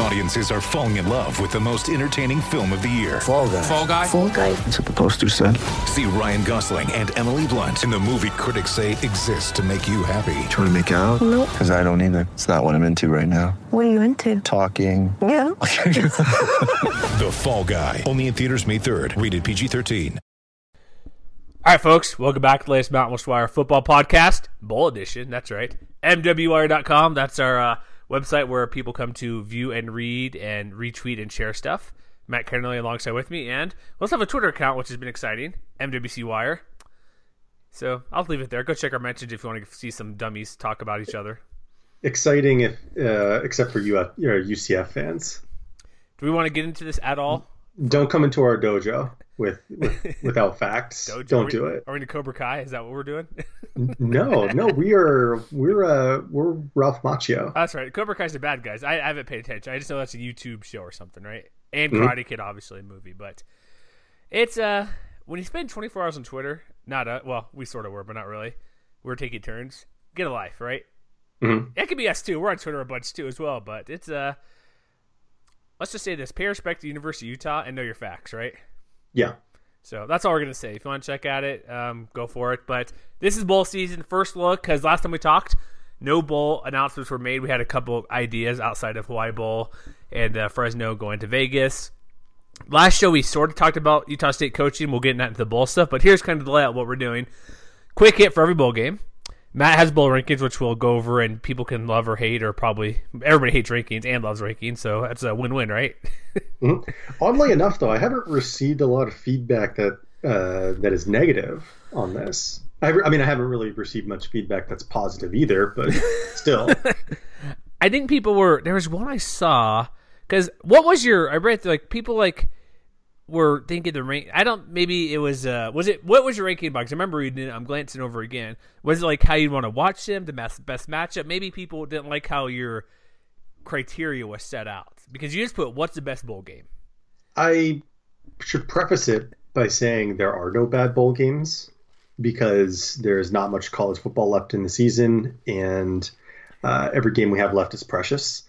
Audiences are falling in love with the most entertaining film of the year. Fall guy. Fall guy. Fall guy. That's what the poster said. See Ryan Gosling and Emily Blunt in the movie critics say exists to make you happy. Trying to make it out? Nope. Because I don't either. It's not what I'm into right now. What are you into? Talking. Yeah. The Fall Guy. Only in theaters May 3rd. Rated PG-13. All right, folks, welcome back to the latest Mountain West Wire football podcast, Bowl Edition. That's right. MWR.com. That's our uh, website where people come to view and read and retweet and share stuff. Matt Kennelly alongside with me, and we also have a Twitter account, which has been exciting, MWC Wire. So I'll leave it there. Go check our mentions if you want to see some dummies talk about each other. exciting if uh, except for you uh, your UCF fans. Do we want to get into this at all? Don't come into our dojo with, with without facts. Dojo? Don't we- do it. Are we into Cobra Kai? Is that what we're doing? No, no, we are we're uh we're Ralph Macchio. That's right. Cobra Kai's the bad guys. I, I haven't paid attention. I just know that's a YouTube show or something, right? And Mhm. Karate Kid, obviously, a movie. But it's uh when you spend 24 hours on Twitter, not uh, well, we sort of were, but not really. We're taking turns. Get a life, right? Mhm. It could be us too. We're on Twitter a bunch too as well. But it's uh, let's just say this: pay respect to University of Utah and know your facts, right? Yeah, So that's all we're gonna say. If you want to check at it, um, go for it. But this is bowl season, first look. Because last time we talked, no bowl announcements were made. We had a couple ideas outside of Hawaii Bowl and uh, Fresno going to Vegas. Last show we sort of talked about Utah State coaching. We'll get into the bowl stuff, but here's kind of the layout what we're doing. Quick hit for every bowl game. Matt has bowl rankings, which we'll go over, and people can love or hate, or probably everybody hates rankings and loves rankings, so that's a win-win, right? Mhm. Oddly enough, though, I haven't received a lot of feedback that uh, that is negative on this. I, I mean, I haven't really received much feedback that's positive either, but still. I think people were there was one I saw because what was your I read like people like were thinking the rank I don't maybe it was uh was it what was your ranking box? I remember reading it I'm glancing over again. Was it like how you'd want to watch them the best best matchup? Maybe people didn't like how your criteria was set out because you just put what's the best bowl game? I should preface it by saying there are no bad bowl games because there's not much college football left in the season, and uh, every game we have left is precious.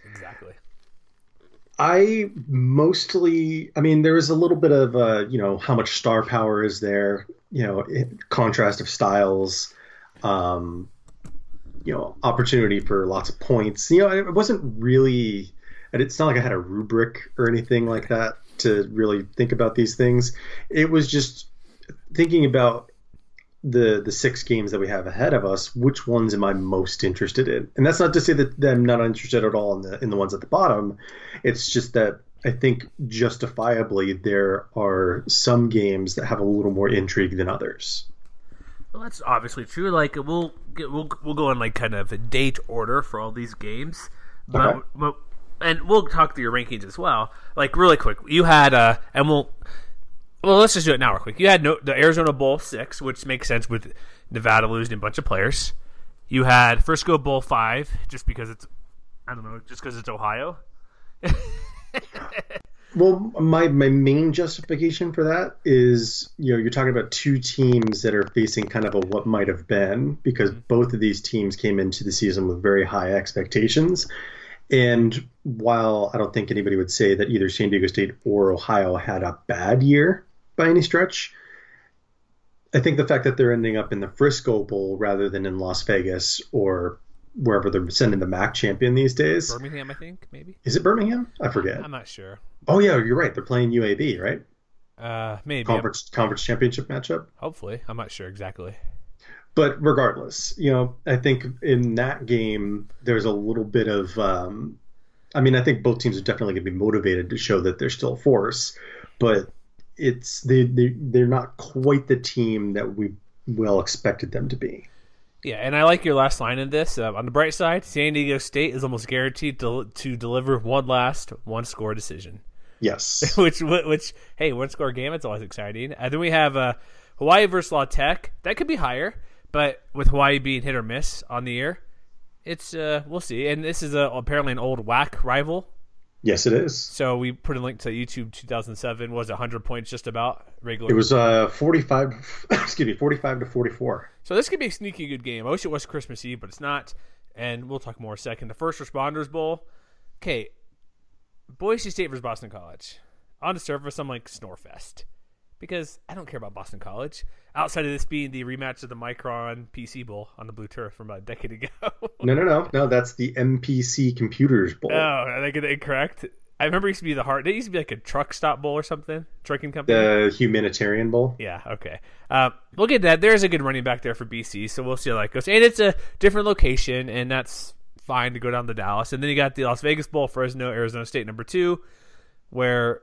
I mostly, I mean, there is a little bit of, uh, you know, how much star power is there, you know, contrast of styles, um, you know, opportunity for lots of points. You know, it wasn't really, it's not like I had a rubric or anything like that to really think about these things. It was just thinking about the the six games that we have ahead of us, which ones am I most interested in? And that's not to say that I'm not interested at all in the in the ones at the bottom. It's just that I think justifiably there are some games that have a little more intrigue than others. Well, that's obviously true. Like we'll get, we'll we'll go in like kind of a date order for all these games, but, Okay. but and we'll talk through your rankings as well. Like really quick, you had uh, and we'll well let's just do it now real quick. You had no, the Arizona Bowl six, which makes sense with Nevada losing a bunch of players. You had Frisco Bowl five, just because it's I don't know, just because it's Ohio. Well, my my main justification for that is, you know, you're talking about two teams that are facing kind of a what might have been because mm-hmm. both of these teams came into the season with very high expectations. And while I don't think anybody would say that either San Diego State or Ohio had a bad year by any stretch, I think the fact that they're ending up in the Frisco Bowl rather than in Las Vegas or wherever they're sending the MAC champion these days. Birmingham, I think maybe. Is it Birmingham? I forget. I'm not sure. Oh yeah, you're right. They're playing UAB, right? Uh, maybe. Conference conference championship matchup. Hopefully, I'm not sure exactly. But regardless, you know, I think in that game there's a little bit of. Um, I mean, I think both teams are definitely going to be motivated to show that they're still a force, but it's they they they're not quite the team that we well expected them to be. Yeah, and I like your last line in this. Uh, on the bright side, San Diego State is almost guaranteed to to deliver one last one score decision. Yes. which which hey, one score game. It's always exciting. And then we have uh, Hawaii versus La Tech. That could be higher, but with Hawaii being hit or miss on the year, it's uh, we'll see. And this is a, apparently an old WAC rival. Yes, it is. So we put a link to YouTube 2007. Was it 100 points just about regular? It was uh 45 excuse me, 45 to 44. So this could be a sneaky good game. I wish it was Christmas Eve, but it's not. And we'll talk more in a second. The First Responders Bowl. Okay, Boise State versus Boston College. On the surface, I'm like Snorefest because I don't care about Boston College. Outside of this being the rematch of the Micron PC Bowl on the blue turf from a decade ago. No, no, no. No, that's the MPC Computers Bowl. oh, they getting it incorrect? I remember it used to be the heart. It used to be like a truck stop bowl or something. Trucking company. the Humanitarian Bowl. Yeah, okay. Uh, we'll get that. There's a good running back there for BC, so we'll see how that goes. And it's a different location, and that's fine to go down to Dallas. And then you got the Las Vegas Bowl, Fresno, Arizona State, number two, where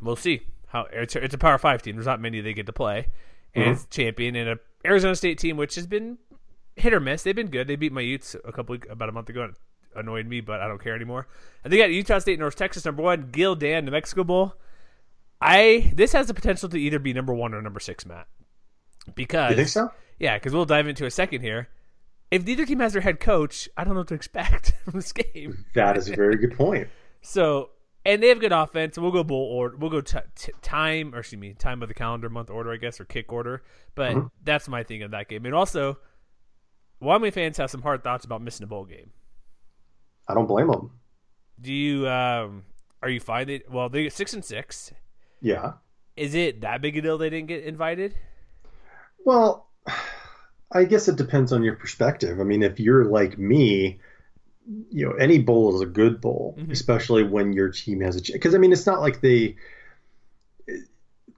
we'll see how it's a, it's a Power Five team. There's not many they get to play, and mm-hmm. it's champion and a Arizona State team which has been hit or miss. They've been good. They beat my Utes a couple about a month ago. It annoyed me, but I don't care anymore. And they got Utah State, North Texas, number one, Gildan, New Mexico Bowl. I this has the potential to either be number one or number six, Matt. Because You think so? yeah, because we'll dive into a second here. If neither team has their head coach, I don't know what to expect from this game. That is a very good point. So, and they have good offense. We'll go bowl order. We'll go t- t- time, or excuse me, time of the calendar month order, I guess, or kick order. But that's my thing of that game. And also, Wyoming fans have some hard thoughts about missing a bowl game. I don't blame them. Do you? Um, are you fine? They, well, they get six and six. Yeah. Is it that big a deal they didn't get invited? Well, I guess it depends on your perspective. I mean, if you're like me, you know, any bowl is a good bowl, mm-hmm. especially when your team has a chance. Because I mean, it's not like they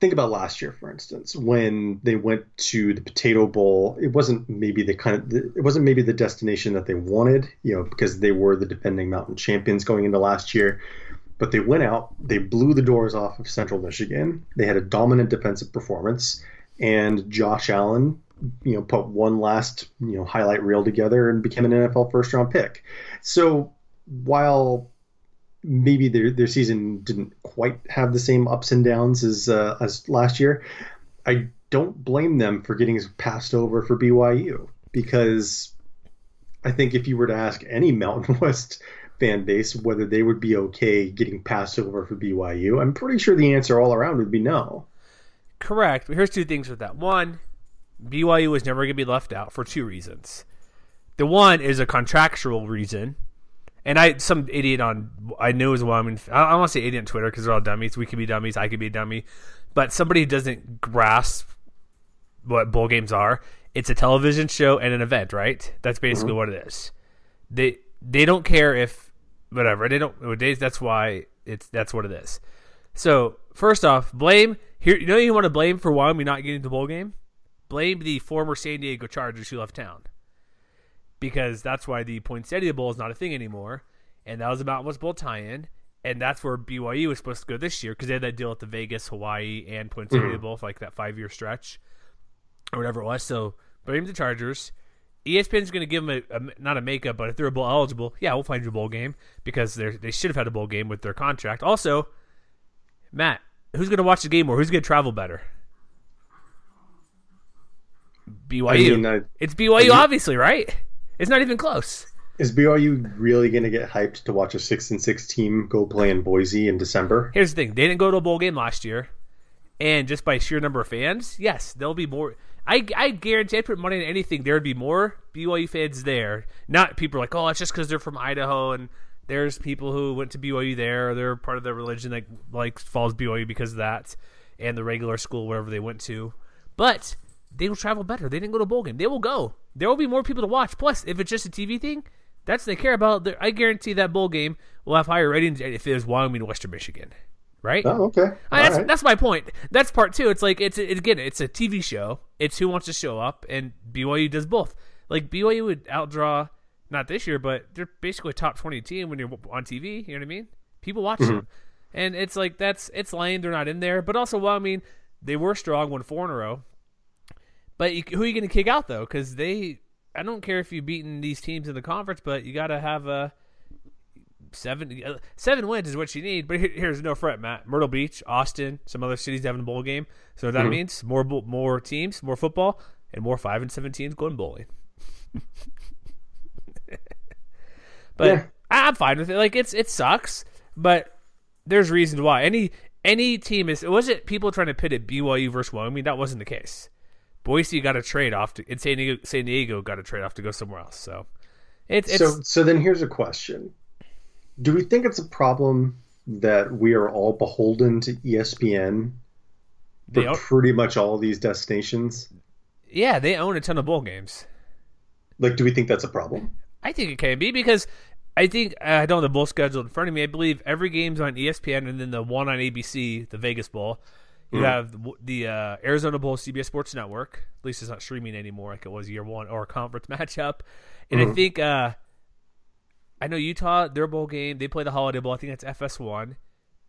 think about last year, for instance, when they went to the Potato Bowl. It wasn't maybe the kind of it wasn't maybe the destination that they wanted, you know, because they were the defending Mountain champions going into last year. But they went out, they blew the doors off of Central Michigan. They had a dominant defensive performance, and Josh Allen, you know, put one last you know highlight reel together and became an NFL first round pick. So while maybe their their season didn't quite have the same ups and downs as uh, as last year, I don't blame them for getting passed over for BYU because I think if you were to ask any Mountain West fan base whether they would be okay getting passed over for BYU, I'm pretty sure the answer all around would be no. Correct. But here's two things with that. One, BYU was never going to be left out for two reasons. The one is a contractual reason, and I some idiot on I knew as well. I mean, I don't want to say idiot on Twitter because they're all dummies. We could be dummies. I could be a dummy, but somebody who doesn't grasp what bowl games are. It's a television show and an event, right? That's basically mm-hmm. what it is. They they don't care if whatever they don't. Nowadays, that's why it's that's what it is. So first off, blame here. You know who you want to blame for Wyoming not getting the bowl game? Blame the former San Diego Chargers who left town, because that's why the Poinsettia Bowl is not a thing anymore, and that was a Mountain West Bowl tie-in, and that's where BYU was supposed to go this year because they had that deal with the Vegas, Hawaii, and Poinsettia mm-hmm. Bowl for like that five-year stretch or whatever it was. So blame the Chargers. ESPN's going to give them a, a not a makeup, but if they're bowl eligible, yeah, we'll find you a bowl game because they they should have had a bowl game with their contract. Also, Matt, who's going to watch the game more? Who's going to travel better? BYU. I mean, I- it's BYU, obviously, right? It's not even close. Is BYU really going to get hyped to watch a six and six team go play in Boise in December? Here's the thing: they didn't go to a bowl game last year, and just by sheer number of fans, yes, there'll be more. I, I guarantee I put money on anything. There would be more BYU fans there. Not people like, oh, it's just because they're from Idaho and there's people who went to BYU there. Or they're part of the religion that like follows BYU because of that, and the regular school wherever they went to. But they will travel better. They didn't go to a bowl game. They will go. There will be more people to watch. Plus, if it's just a TV thing, that's they care about. I guarantee that bowl game will have higher ratings if it was Wyoming Western Michigan, right? Oh, okay. I- that's, right. that's my point. That's part two. It's like it's it, again, it's a TV show. It's who wants to show up, and BYU does both. Like BYU would outdraw not this year, but they're basically a top twenty team when you're on TV. You know what I mean? People watch Mm-hmm. them, and it's like that's it's lame. They're not in there, but also, well, I mean, they were strong, won four in a row. But you, who are you going to kick out though? Because they, I don't care if you've beaten these teams in the conference, but you got to have a seven uh, seven wins is what you need. But here, here's no fret, Matt. Myrtle Beach, Austin, some other cities having a bowl game. So that means more more teams, more football, and more five and seven teams going bowling. but Yeah. I'm fine with it. Like it's it sucks. but there's reasons why. Any any team is. It wasn't people trying to pit it BYU versus Wyoming. That wasn't the case. Boise got a trade off, to, and San Diego, San Diego got a trade off to go somewhere else. So it's, it's so so then here's a question: Do we think it's a problem that we are all beholden to ESPN for own- pretty much all these destinations? yeah, they own a ton of bowl games. Like, do we think that's a problem? I think it can be because I think uh, I don't have the bowl schedule in front of me. I believe every game's on ESPN and then the one on ABC, the Vegas Bowl. You have the, the uh, Arizona Bowl, CBS Sports Network. At least it's not streaming anymore like it was year one or a conference matchup. And I think uh, I know Utah, their bowl game, they play the Holiday Bowl. I think that's FS1.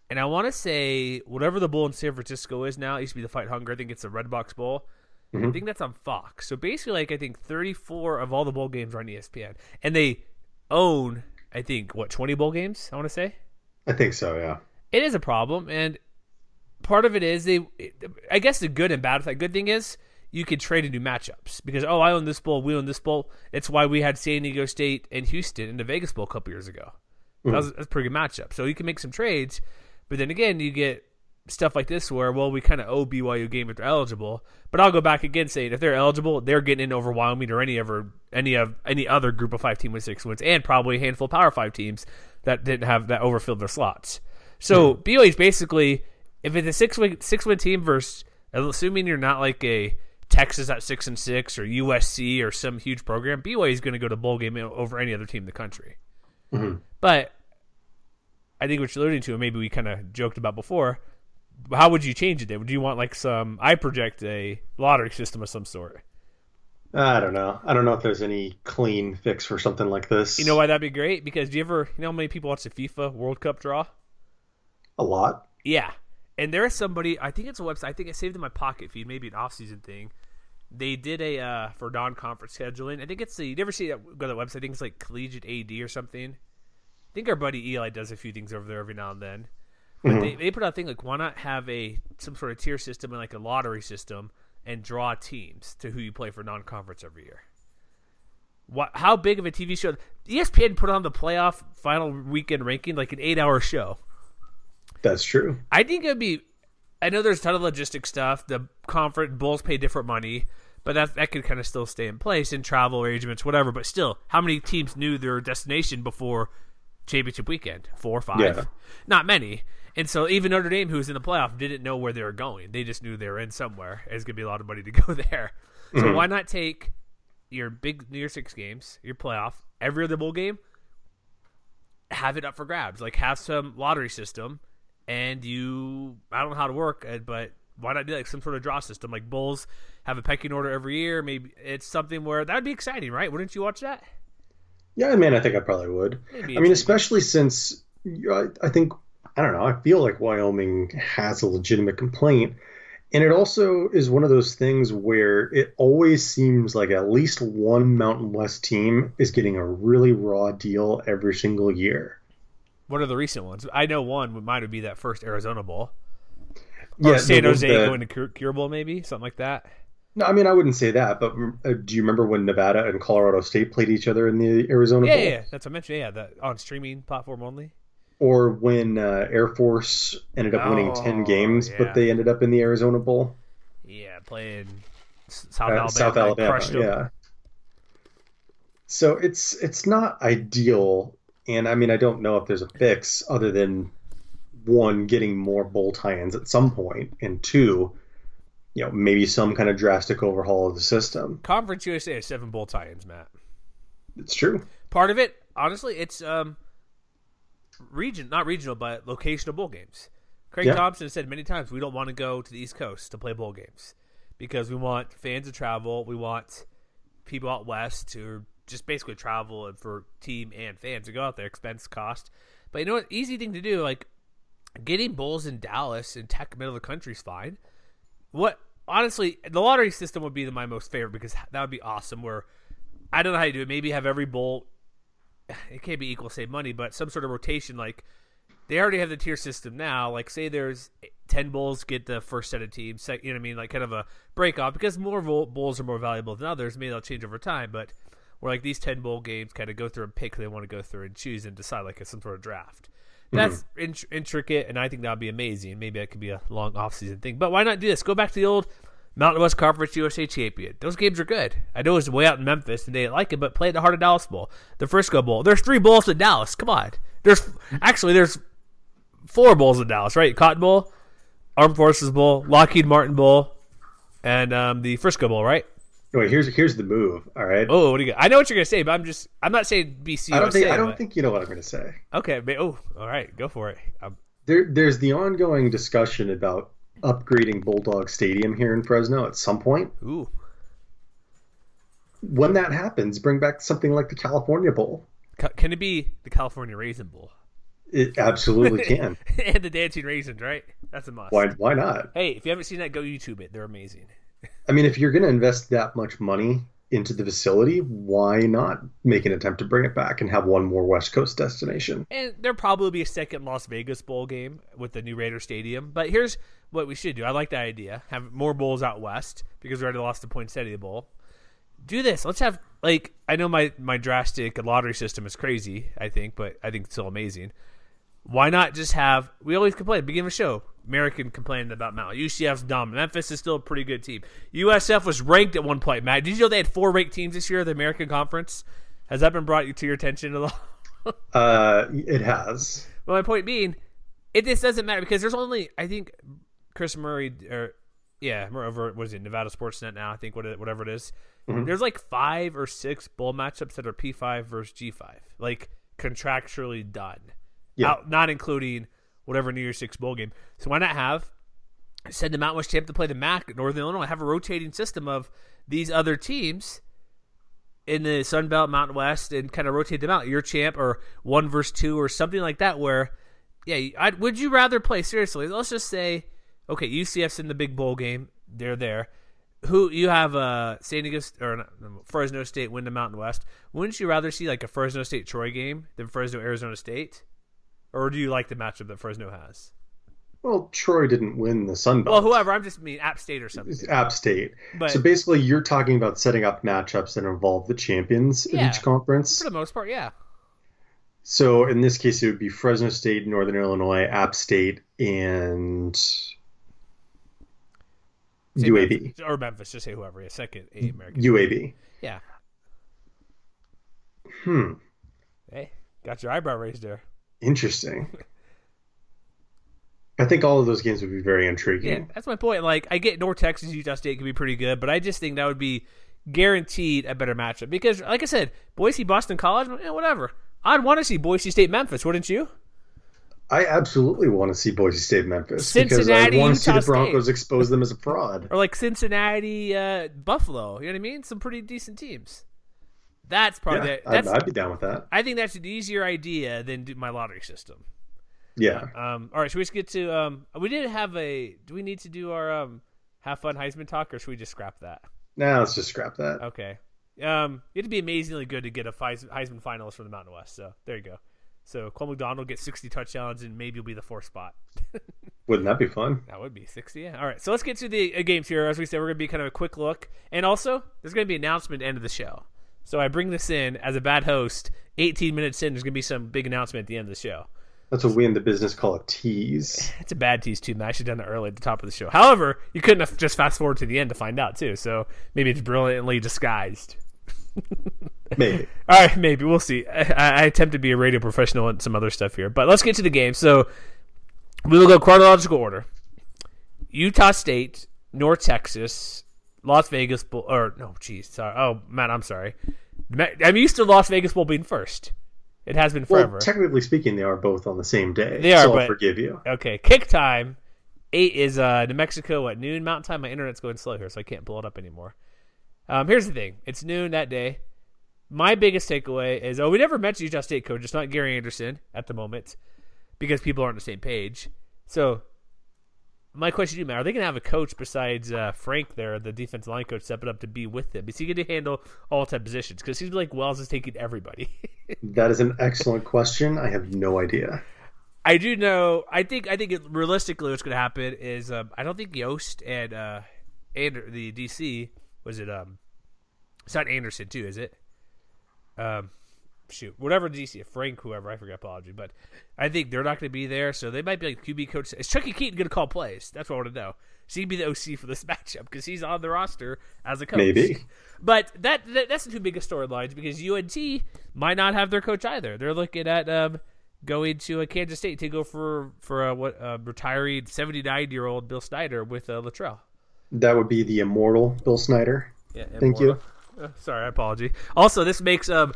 And I want to say whatever the bowl in San Francisco is now, it used to be the Fight Hunger. I think it's the Redbox Bowl. I think that's on Fox. So basically, like I think 34 of all the bowl games are on ESPN, and they own I think what 20 bowl games. I want to say I think so. Yeah. it is a problem, and part of it is they. I guess the good and bad. The good thing is you could trade and do matchups because oh I own this bowl, we own this bowl. It's why we had San Diego State and Houston in the Vegas Bowl a couple years ago. That was that's a pretty good matchup. So you can make some trades, but then again you get stuff like this where well we kind of owe BYU a game if they're eligible. But I'll go back again saying if they're eligible, they're getting in over Wyoming or any ever any of any other group of five team with six wins, and probably a handful of Power Five teams that didn't have that overfilled their slots. So hmm. BYU is basically if it's a six win six win team versus assuming you're not like a Texas at six and six or USC or some huge program, BYU is going to go to bowl game over any other team in the country. Mm-hmm. But I think what you're alluding to, and maybe we kind of joked about before, how would you change it? Then? Would you want like some? I project a lottery system of some sort. I don't know. I don't know if there's any clean fix for something like this. You know why that'd be great? Because do you ever, you know, how many people watch the FIFA World Cup draw? A lot. Yeah, and there is somebody. I think it's a website. I think I saved in my pocket feed. Maybe an off-season thing. They did a uh, for non-conference scheduling. I think it's the. You never see that go to that website? I think it's like Collegiate AD or something. I think our buddy Eli does a few things over there every now and then. But they, they put out a thing like why not have a some sort of tier system and like a lottery system and draw teams to who you play for non-conference every year. What? How big of a TV show? ESPN put on the playoff final weekend ranking like an eight-hour show. That's true. I think it'd be. I know there's a ton of logistic stuff. The conference Bulls pay different money, but that that could kind of still stay in place in travel arrangements, whatever. But still, how many teams knew their destination before championship weekend? Four or five? Yeah. Not many. And so even Notre Dame, who was in the playoff, didn't know where they were going. They just knew they were in somewhere. It's gonna be a lot of money to go there. So mm-hmm. why not take your big New Year Six games, your playoff, every other bowl game, have it up for grabs. Like have some lottery system, and you I don't know how to work it, but why not do like some sort of draw system? Like Bulls have a pecking order every year. Maybe it's something where that'd be exciting, right? Wouldn't you watch that? Yeah, I mean, I think I probably would. Maybe I mean, especially since I, I think I don't know. I feel like Wyoming has a legitimate complaint, and it also is one of those things where it always seems like at least one Mountain West team is getting a really raw deal every single year. What are the recent ones? I know one would might be that first Arizona Bowl or Yeah, San Jose the- going to Cure, Cure Bowl, maybe something like that. No, I mean I wouldn't say that, but uh, do you remember when Nevada and Colorado State played each other in the Arizona Yeah, Bowl? yeah, yeah, that's what I mentioned. Yeah, that on streaming platform only. Or when uh, Air Force ended up winning ten games, yeah. but they ended up in the Arizona Bowl. Yeah, playing South Uh, Alabama. South Alabama, yeah. So it's it's not ideal, and I mean I don't know if there's a fix other than one getting more bowl tie-ins at some point, and two, you know maybe some kind of drastic overhaul of the system. Conference USA has seven bowl tie-ins, Matt. It's true. Part of it, honestly, it's um region, not regional, but locational bowl games. Craig Yeah. Thompson has said many times we don't want to go to the East Coast to play bowl games because we want fans to travel. We want people out west to just basically travel and for team and fans to go out there, expense cost. But you know what? Easy thing to do, like getting bowls in Dallas and tech middle of the country is fine. What honestly, the lottery system would be my most favorite because that would be awesome. Where I don't know how you do it. Maybe have every bowl. It can't be equal same money, but some sort of rotation. Like they already have the tier system now. Like say there's ten bowls get the first set of teams. You know what I mean? Like kind of a break off because more bowl- bowls are more valuable than others. Maybe they'll change over time, but where like these ten bowl games kind of go through and pick who they want to go through and choose and decide like it's some sort of draft. That's int- intricate, and I think that would be amazing. Maybe that could be a long off-season thing. But why not do this? Go back to the old Mountain West Conference USA champion. Those games are good. I know it's way out in Memphis, and they didn't like it, but play at the heart of Dallas Bowl, the Frisco Bowl. There's three bowls in Dallas. Come on. There's actually there's four bowls in Dallas, right? Cotton Bowl, Armed Forces Bowl, Lockheed Martin Bowl, and um, the Frisco Bowl, right? Wait, here's here's the move. All right. Oh, what do you got? I know what you're gonna say, but I'm just I'm not saying BC. I don't think I don't but- think you know what I'm going to say. Okay. but- Oh, all right. Go for it. Um, There, there's the ongoing discussion about upgrading Bulldog Stadium here in Fresno at some point. ooh. When that happens, bring back something like the California Bowl. Can it be the California Raisin Bowl It absolutely can. and the Dancing Raisins? Right. That's a must. why? Why not? Hey, if you haven't seen that, go YouTube it. They're amazing. I mean, if you're going to invest that much money into the facility, why not make an attempt to bring it back and have one more West Coast destination? And there'll probably be a second Las Vegas bowl game with the new Raider Stadium. But here's what we should do. I like that idea. Have more bowls out west because we already lost the Poinsettia Bowl. Do this. Let's have like I know my my drastic lottery system is crazy. I think, but I think it's still amazing. Why not just have? We always complain. at the Beginning of the show, American complaining about Mount. UCF's dumb. Memphis is still a pretty good team. USF was ranked at one point. Matt, did you know they had four ranked teams this year? At the American Conference. Has that been brought to your attention at all? Uh, it has. Well, my point being, it this doesn't matter because there's only I think Chris Murray or yeah, over what is it Nevada Sportsnet now? I think what it, whatever it is. There's like five or six bowl matchups that are P5 versus G5, like contractually done, Yeah. Out, not including whatever New Year's Six bowl game. So why not have send the Mountain West champ to play the MAC Northern Illinois? Have a rotating system of these other teams in the Sun Belt, Mountain West, and kind of rotate them out. Your champ or one versus two or something like that. Where, yeah, i would you rather play seriously? Let's just say, okay, UCF's in the big bowl game. They're there. Who you have uh San Diego or Fresno State win the Mountain West? Wouldn't you rather see like a Fresno State Troy game than Fresno Arizona State? Or do you like the matchup that Fresno has? Well, Troy didn't win the Sun Belt. Well, whoever. I'm just mean App State or something. It's App State. But- so basically, you're talking about setting up matchups that involve the champions Yeah. of each conference. For the most part, yeah. So in this case, it would be Fresno State, Northern Illinois, App State, and Say UAB. Memphis, or Memphis, just say whoever. Yeah, second A American. UAB. yeah. Hmm. Hey, got your eyebrow raised there. Interesting. I think all of those games would be very intriguing. Yeah, that's my point. Like, I get North Texas, Utah State could be pretty good, but I just think that would be guaranteed a better matchup because, like I said, Boise, Boston College, eh, whatever. I'd want to see Boise State, Memphis, wouldn't you? I absolutely want to see Boise State, Memphis because I Cincinnati, want to see the Broncos State. expose them as a fraud. Or like Cincinnati, uh, Buffalo. You know what I mean? Some pretty decent teams. That's probably Yeah, the, I'd, that's. I'd be down with that. I think that's an easier idea than do my lottery system. Yeah. Um, all right, should we just get to? Um, we didn't have a. Do we need to do our um, have fun Heisman talk, or should we just scrap that? Now let's just scrap that. Okay. Um, it'd be amazingly good to get a Heis- Heisman finalist from the Mountain West. So there you go. So Cole McDonald gets 60 touchdowns, and maybe you'll be the fourth spot. Wouldn't that be fun? That would be 60. Yeah. All right. So let's get to the uh, games here. As we said, we're going to be kind of a quick look, and also there's going to be an announcement at the end of the show. So I bring this in as a bad host. 18 minutes in, there's going to be some big announcement at the end of the show. That's what we in the business call a tease. It's a bad tease too, man. I should have done it early at the top of the show. However, you couldn't have just fast forward to the end to find out too. So maybe it's brilliantly disguised. Maybe. All right, maybe we'll see. I, I attempt to be a radio professional and some other stuff here, but let's get to the game. So we will go chronological order: Utah State, North Texas, Las Vegas Bowl. Or no, geez, sorry. Oh, man, I'm sorry. I'm used to Las Vegas Bowl being first. It has been forever. Well, technically speaking, they are both on the same day. They are, so I'll but- forgive you. Okay, kick time. Eight is uh, New Mexico at noon Mountain Time. My internet's going slow here, so I can't pull it up anymore. Um, here's the thing: it's noon that day. My biggest takeaway is oh, we never mentioned Utah State coach. It's not Gary Anderson at the moment because people aren't on the same page. So, my question to you, Matt: Are they going to have a coach besides uh, Frank there, the defensive line coach, stepping up to be with them? Is he going to handle all type positions? Because he's like Wells is taking everybody. That is an excellent question. I have no idea. I do know. I think. I think it, realistically, what's going to happen is um, I don't think Yost and uh, and the DC was it. Um, it's not Anderson too, is it? Um, shoot, whatever DC, Frank, whoever, I forget, apology, but I think they're not going to be there, so they might be like QB coach. Is Chuckie Keeton going to call plays? That's what I want to know. So he'd be the OC for this matchup because he's on the roster as a coach. Maybe. But that, that that's the two biggest storylines because UNT might not have their coach either. They're looking at um, going to a Kansas State to go for for a, what a retired seventy nine year old Bill Snyder with uh, Littrell. That would be the immortal Bill Snyder. Yeah, Thank you. Uh, sorry, apology. Also, this makes um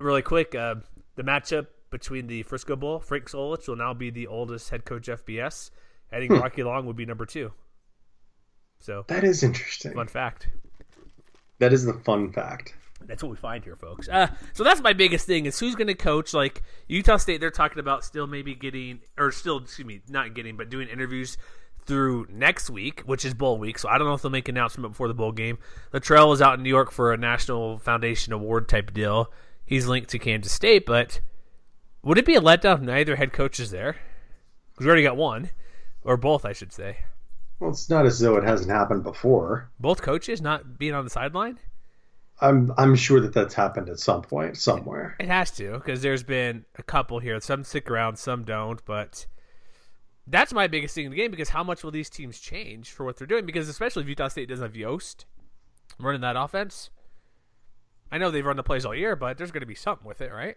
really quick uh, the matchup between the Frisco Bowl. Frank Solich will now be the oldest head coach FBS. I think Hmm. Rocky Long would be number two. So That is interesting. fun fact. That is the fun fact. That's what we find here, folks. Uh, so that's my biggest thing is who's going to coach. Like Utah State, they're talking about still maybe getting, or still, excuse me, not getting, but doing interviews through next week, which is bowl week. So I don't know if they'll make an announcement before the bowl game. Littrell was out in New York for a National Foundation Award type deal. He's linked to Kansas State, but would it be a letdown if neither head coach is there? Because we already got one, or both, I should say. Well, it's not as though it hasn't happened before. Both coaches not being on the sideline. I'm I'm sure that that's happened at some point somewhere. It has to because there's been a couple here. Some stick around, some don't. But that's my biggest thing in the game because how much will these teams change for what they're doing? Because especially if Utah State doesn't have Yost running that offense, I know they've run the plays all year, but there's going to be something with it, right?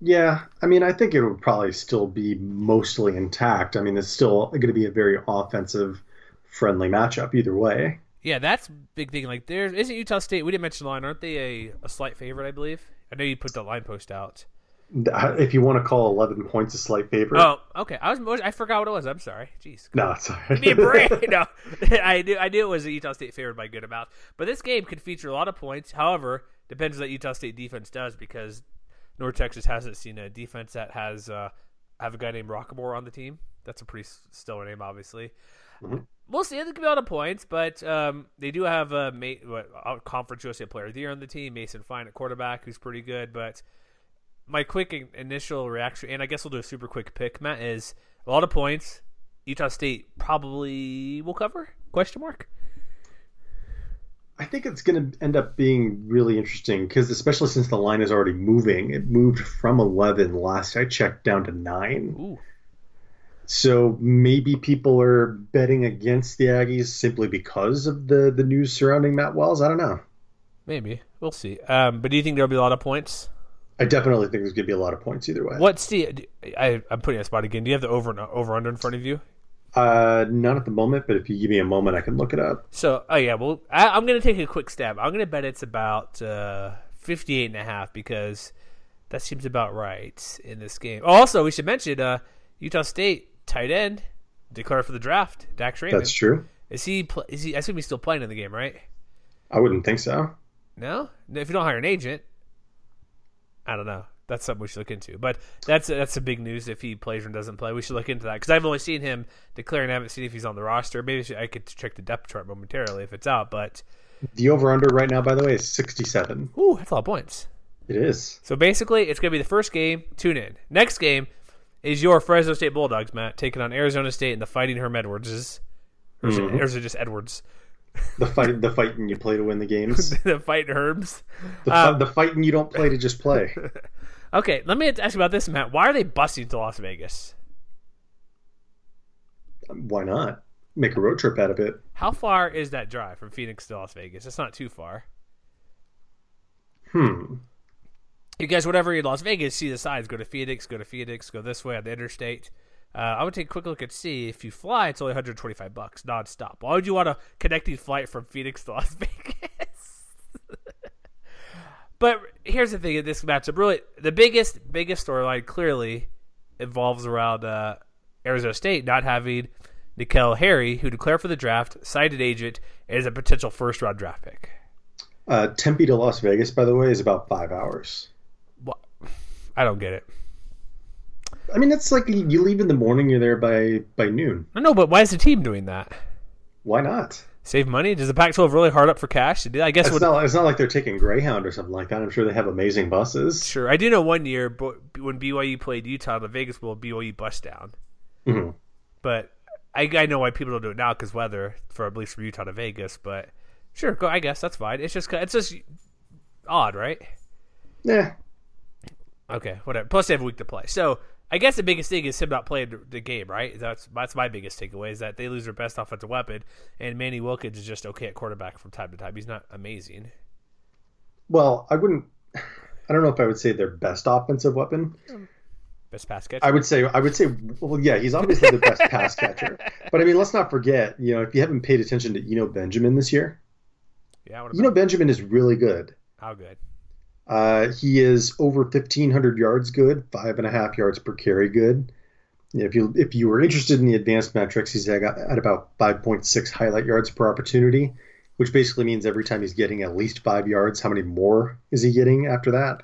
Yeah, I mean, I think it would probably still be mostly intact. I mean, it's still going to be a very offensive friendly matchup either way. Yeah, that's big thing. Like, there isn't Utah State. We didn't mention the line. Aren't they a, a slight favorite? I believe. I know you put the line post out. If you want to call 11 points a slight favorite. Oh, okay. I was I forgot what it was. I'm sorry. Jeez. no, sorry. Give me a break. no, I knew I knew it was a Utah State favored by good amount. But this game could feature a lot of points. However, depends on what Utah State defense does because North Texas hasn't seen a defense that has uh, have a guy named Rockamore on the team. That's a pretty stellar name, obviously. We'll see. There could be a lot of points, but um, they do have a a conference USA Player of the Year on the team, Mason Fine at quarterback, who's pretty good. But my quick initial reaction, and I guess we'll do a super quick pick, Matt, is a lot of points. Utah State probably will cover? Question mark. I think it's going to end up being really interesting because, especially since the line is already moving, it moved from 11 last I checked down to 9. Ooh, So maybe people are betting against the Aggies simply because of the, the news surrounding Matt Wells. I don't know. maybe we'll see. Um, but do you think there'll be a lot of points? I definitely think there's going to be a lot of points either way. What's the? I, I'm putting the spot again. Do you have the over and over under in front of you? Uh, not at the moment, but if you give me a moment, I can look it up. So, oh yeah, well, I, I'm going to take a quick stab. I'm going to bet it's about uh, 58 and a half because that seems about right in this game. Also, we should mention uh, Utah State tight end declared for the draft. Dax Raymond. That's true. Is he? Is he? I assume he's still playing in the game, right? I wouldn't think so. No, if you don't hire an agent, I don't know. That's something we should look into. But that's that's a big news. If he plays or doesn't play, we should look into that because I've only seen him declare and I haven't seen if he's on the roster. Maybe I could check the depth chart momentarily if it's out. But The over under right now, by the way, is 67. ooh, that's a lot of points. It is. So basically, it's going to be the first game. Tune in. Next game is your Fresno State Bulldogs, Matt, taking on Arizona State and the Fighting Herm Edwardses. Or is, it, or is it just Edwards? The fight, the fighting you play to win the games. the Fighting herbs. The, fi- the fighting you don't play to just play. Okay, let me ask you about this, Matt. Why are they busing to Las Vegas? Why not? Make a road trip out of it. How far is that drive from Phoenix to Las Vegas? It's not too far. Hmm. You guys, whatever you're in Las Vegas, see the signs. Go to Phoenix, go to Phoenix, go this way on the interstate. Uh, I would take a quick look and see if you fly, it's only 125 bucks nonstop. Why would you want a connecting flight from Phoenix to Las Vegas? but here's the thing: in this matchup, really, the biggest, biggest storyline clearly involves around uh, Arizona State not having N'Keal Harry, who declared for the draft, cited agent, as a potential first round draft pick. Uh, Tempe to Las Vegas, by the way, is about five hours. What? I don't get it. I mean, it's like you leave in the morning, you're there by by noon. I know, but why is the team doing that? Why not? Save money? Does the Pac-12 really hard up for cash? I guess It's what, not. It's not like they're taking Greyhound or something like that. I'm sure they have amazing buses. sure. I do know one year when BYU played Utah the Vegas Bowl, BYU bust down. Mhm. But I, I know why people don't do it now because weather, for at least from Utah to Vegas. But sure, go. I guess that's fine. It's just it's just odd, right? Yeah. Okay, whatever. Plus they have a week to play. So I guess the biggest thing is him not playing the- game, right? That's that's my biggest takeaway is that they lose their best offensive weapon, and Manny Wilkins is just okay at quarterback from time to time. He's not amazing. Well, I wouldn't. I don't know if I would say their best offensive weapon. Best pass catcher. I would say I would say well yeah he's obviously the best pass catcher but I mean let's not forget you know if you haven't paid attention to Eno Benjamin this year yeah. What Eno about Benjamin is really good how good? Uh, he is over 1500 yards good five and a half yards per carry good. If you if you were interested in the advanced metrics he's at, at about 5.6 highlight yards per opportunity which basically means every time he's getting at least five yards how many more is he getting after that?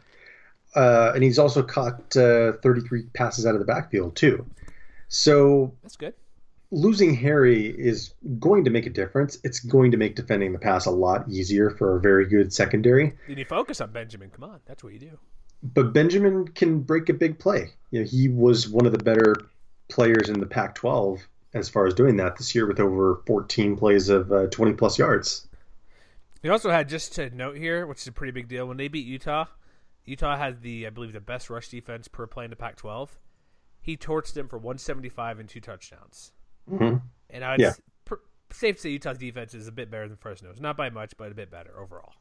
Uh, and he's also caught uh, 33 passes out of the backfield too. So That's good. Losing Harry is going to make a difference. It's going to make defending the pass a lot easier for a very good secondary. Then you focus on Benjamin. Come on, that's what you do. But Benjamin can break a big play. You know, he was one of the better players in the Pac-12 as far as doing that this year with over 14 plays of uh, 20 plus yards. He also had just to note here, which is a pretty big deal. When they beat Utah, Utah had the I believe the best rush defense per play in the Pac-12. He torched them for 175 and two touchdowns. Mhm. And I'd Yeah. safe to say Utah's defense is a bit better than Fresno's. Not by much, but a bit better overall.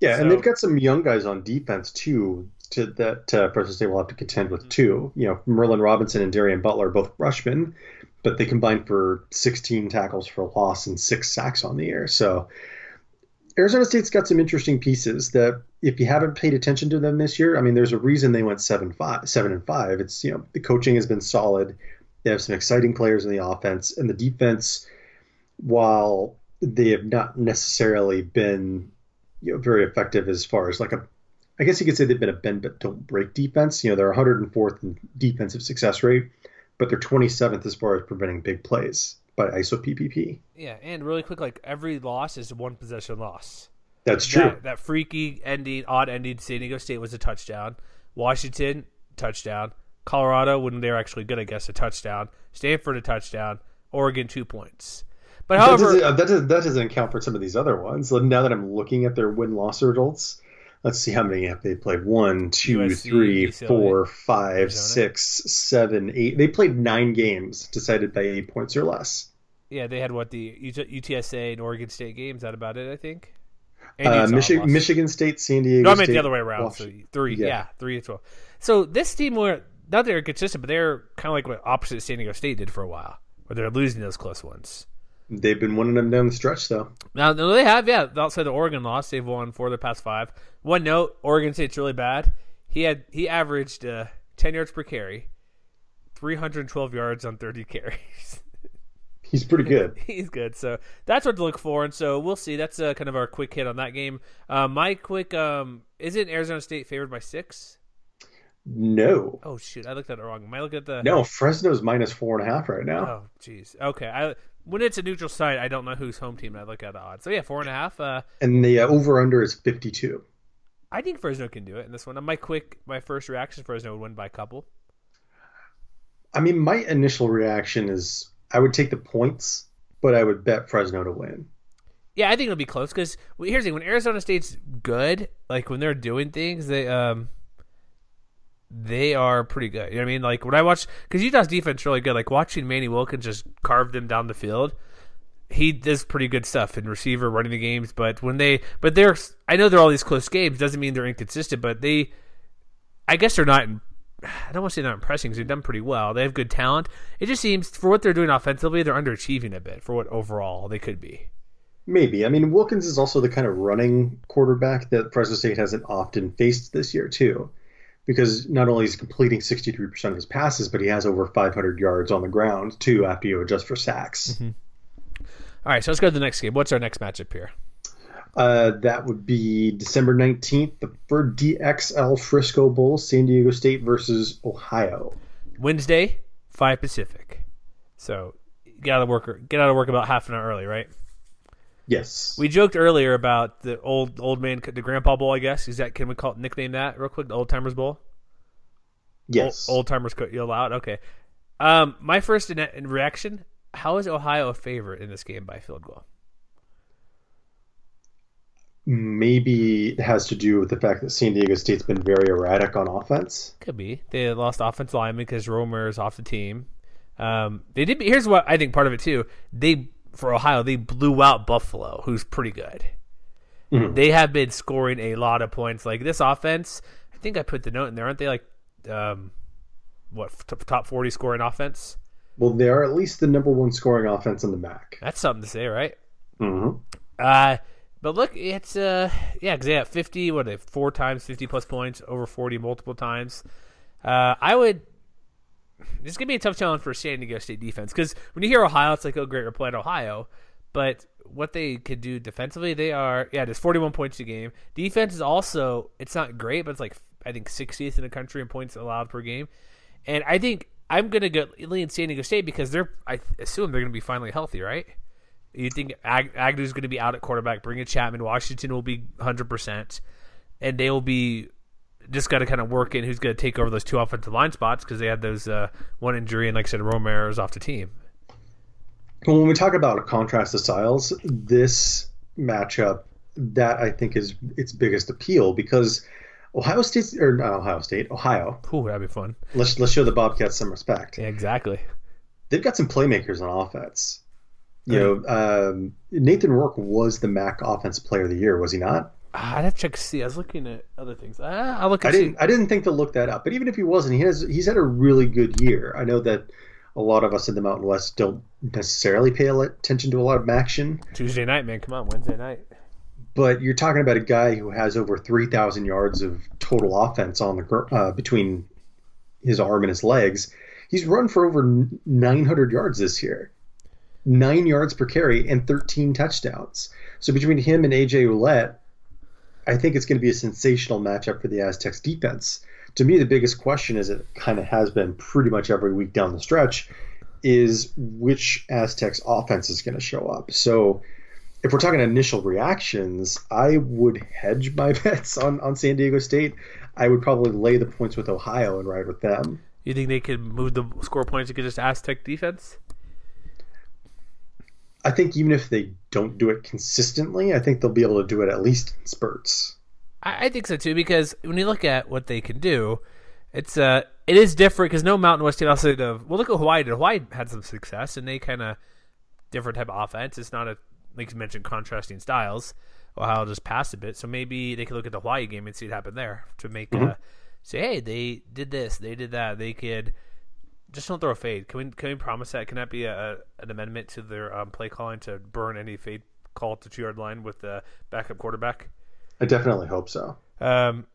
Yeah, So- and they've got some young guys on defense too to, that uh, Fresno State will have to contend with too. You know, Merlin Robinson and Darien Butler are both rushmen, but they combined for 16 tackles for loss and six sacks on the year. So Arizona State's got some interesting pieces that if you haven't paid attention to them this year, I mean, there's a reason they went seven five, seven and five. It's you know the coaching has been solid. They have some exciting players in the offense and the defense. While they have not necessarily been you know, very effective as far as like a, I guess you could say they've been a bend but don't break defense. You know, they're 104th in defensive success rate, but they're 27th as far as preventing big plays by IsoPPP. Yeah, and really quick, like every loss is one possession loss. That's true. That, that freaky ending, odd ending, San Diego State was a touchdown. Washington, touchdown. Colorado, when they're actually good, I guess, a touchdown. Stanford, a touchdown. Oregon, two points. But that, however, doesn't, uh, that, doesn't, that doesn't account for some of these other ones. Now that I'm looking at their win loss results, let's see how many have they played. One, two, USC, three, UCLA, four, five, Arizona. six, seven, eight. They played nine games decided by eight points or less. yeah, they had what the UTSA and Oregon State games. That about it, I think. Uh, Michi- Michigan State, San Diego No, I meant State, the other way around. So three, Yeah. yeah. three to twelve. So this team were not they're consistent, but they're kind of like what opposite San Diego State did for a while, where they're losing those close ones. They've been winning them down the stretch, though. Now, no, they have, yeah. Outside the Oregon loss, they've won four of their past five. One note: Oregon State's really bad. He had he averaged uh, ten yards per carry, three hundred twelve yards on thirty carries. He's pretty good. He's good, so that's what to look for. And so we'll see. That's uh, kind of our quick hit on that game. Uh, my quick um, isn't Arizona State favored by six? No. Oh shoot, I looked at it wrong. Am I looking at the No, Fresno's minus four and a half right now. Oh, jeez. Okay. I when it's a neutral site, I don't know whose home team. I look at the odds. So yeah, four and a half. Uh, And the uh, over under is 52. I think Fresno can do it in this one. My quick, my first reaction: Fresno would win by a couple. I mean, my initial reaction is I would take the points, but I would bet Fresno to win. Yeah, I think it'll be close because here's the thing: when Arizona State's good, like when they're doing things, they um they are pretty good. You know what I mean? Like when I watch because Utah's defense really good. Like watching Manny Wilkins just carve them down the field. He does pretty good stuff in receiver, running the games. But when they, but they're, I know they're all these close games. Doesn't mean they're inconsistent, but they, I guess they're not. I don't want to say not impressing because they've done pretty well. They have good talent. It just seems for what they're doing offensively, they're underachieving a bit for what overall they could be. Maybe. I mean, Wilkins is also the kind of running quarterback that Fresno State hasn't often faced this year, too. Because not only is he completing 63% of his passes, but he has over 500 yards on the ground, too, after you adjust for sacks. All right, so let's go to the next game. What's our next matchup here? Uh, that would be December 19th, the for DXL Frisco Bowl, San Diego State versus Ohio. Wednesday, five Pacific. So get out of work. Get out of work about half an hour early, right? Yes. We joked earlier about the old old man, the Grandpa Bowl. I guess is that can we call it nickname that real quick? The Old Timers Bowl. yes. Old Timers you allowed. Okay. Um, my first reaction: How is Ohio a favorite in this game by field goal? maybe it has to do with the fact that San Diego State's been very erratic on offense. Could be they lost offensive lineman because Roemer is off the team. Um, they did. Here's what I think part of it too. They for Ohio they blew out Buffalo, who's pretty good. Mhm. They have been scoring a lot of points. Like this offense, I think I put the note in there. Aren't they like um, what top forty scoring offense? Well, they are at least the number one scoring offense in the MAC. That's something to say, right? Mm-hmm. Uh, but look, it's uh, yeah, because they have fifty. What are they four times fifty plus points, over forty multiple times. Uh, I would. This is gonna be a tough challenge for San Diego State defense because when you hear Ohio, it's like, oh, great, we're playing Ohio. But what they could do defensively, they are yeah, there's 41 points a game. Defense is also it's not great, but it's like I think 60th in the country in points allowed per game. And I think I'm gonna go lean San Diego State because they're I assume they're gonna be finally healthy, right? You think Ag- Agnew's going to be out at quarterback? Bring in Chapman. Washington will be 100%. And they will be just got to kind of work in who's going to take over those two offensive line spots because they had those uh, one injury and, like I said, Roemer is off the team. Well, when we talk about a contrast of styles, this matchup that I think is its biggest appeal because Ohio State or not Ohio State, Ohio. Ooh, that'd be fun. Let's let's show the Bobcats some respect. Yeah, exactly. They've got some playmakers on offense. You know, um, Nathan Rourke was the MAC Offensive Player of the Year, was he not? I'd have to check to see. I was looking at other things. Ah, I'll look I didn't. I didn't think to look that up. But even if he wasn't, he has. He's had a really good year. I know that a lot of us in the Mountain West don't necessarily pay attention to a lot of action. Tuesday night, man. Come on, Wednesday night. But you're talking about a guy who has over 3,000 yards of total offense on the uh, between his arm and his legs. He's run for over 900 yards this year, nine yards per carry, and 13 touchdowns. So between him and AJ Ouellette, I think it's going to be a sensational matchup for the Aztecs defense. To me, the biggest question, as it kind of has been pretty much every week down the stretch, is which Aztecs offense is going to show up. So if we're talking initial reactions, I would hedge my bets on, on San Diego State. I would probably lay the points with Ohio and ride with them. You think they could move the score points against Aztec defense? I think even if they don't do it consistently, I think they'll be able to do it at least in spurts. I, I think so too because when you look at what they can do, it's uh it is different because no Mountain West team outside of well look at Hawaii did Hawaii had some success and they kind of different type of offense. It's not a like you mentioned contrasting styles. Ohio just passed a bit, so maybe they could look at the Hawaii game and see what happened there to make uh, say hey they did this they did that they could just don't throw a fade. Can we can we promise that? Can that be a, a an amendment to their um, play calling to burn any fade call to two yard line with the backup quarterback? I definitely hope so. Um,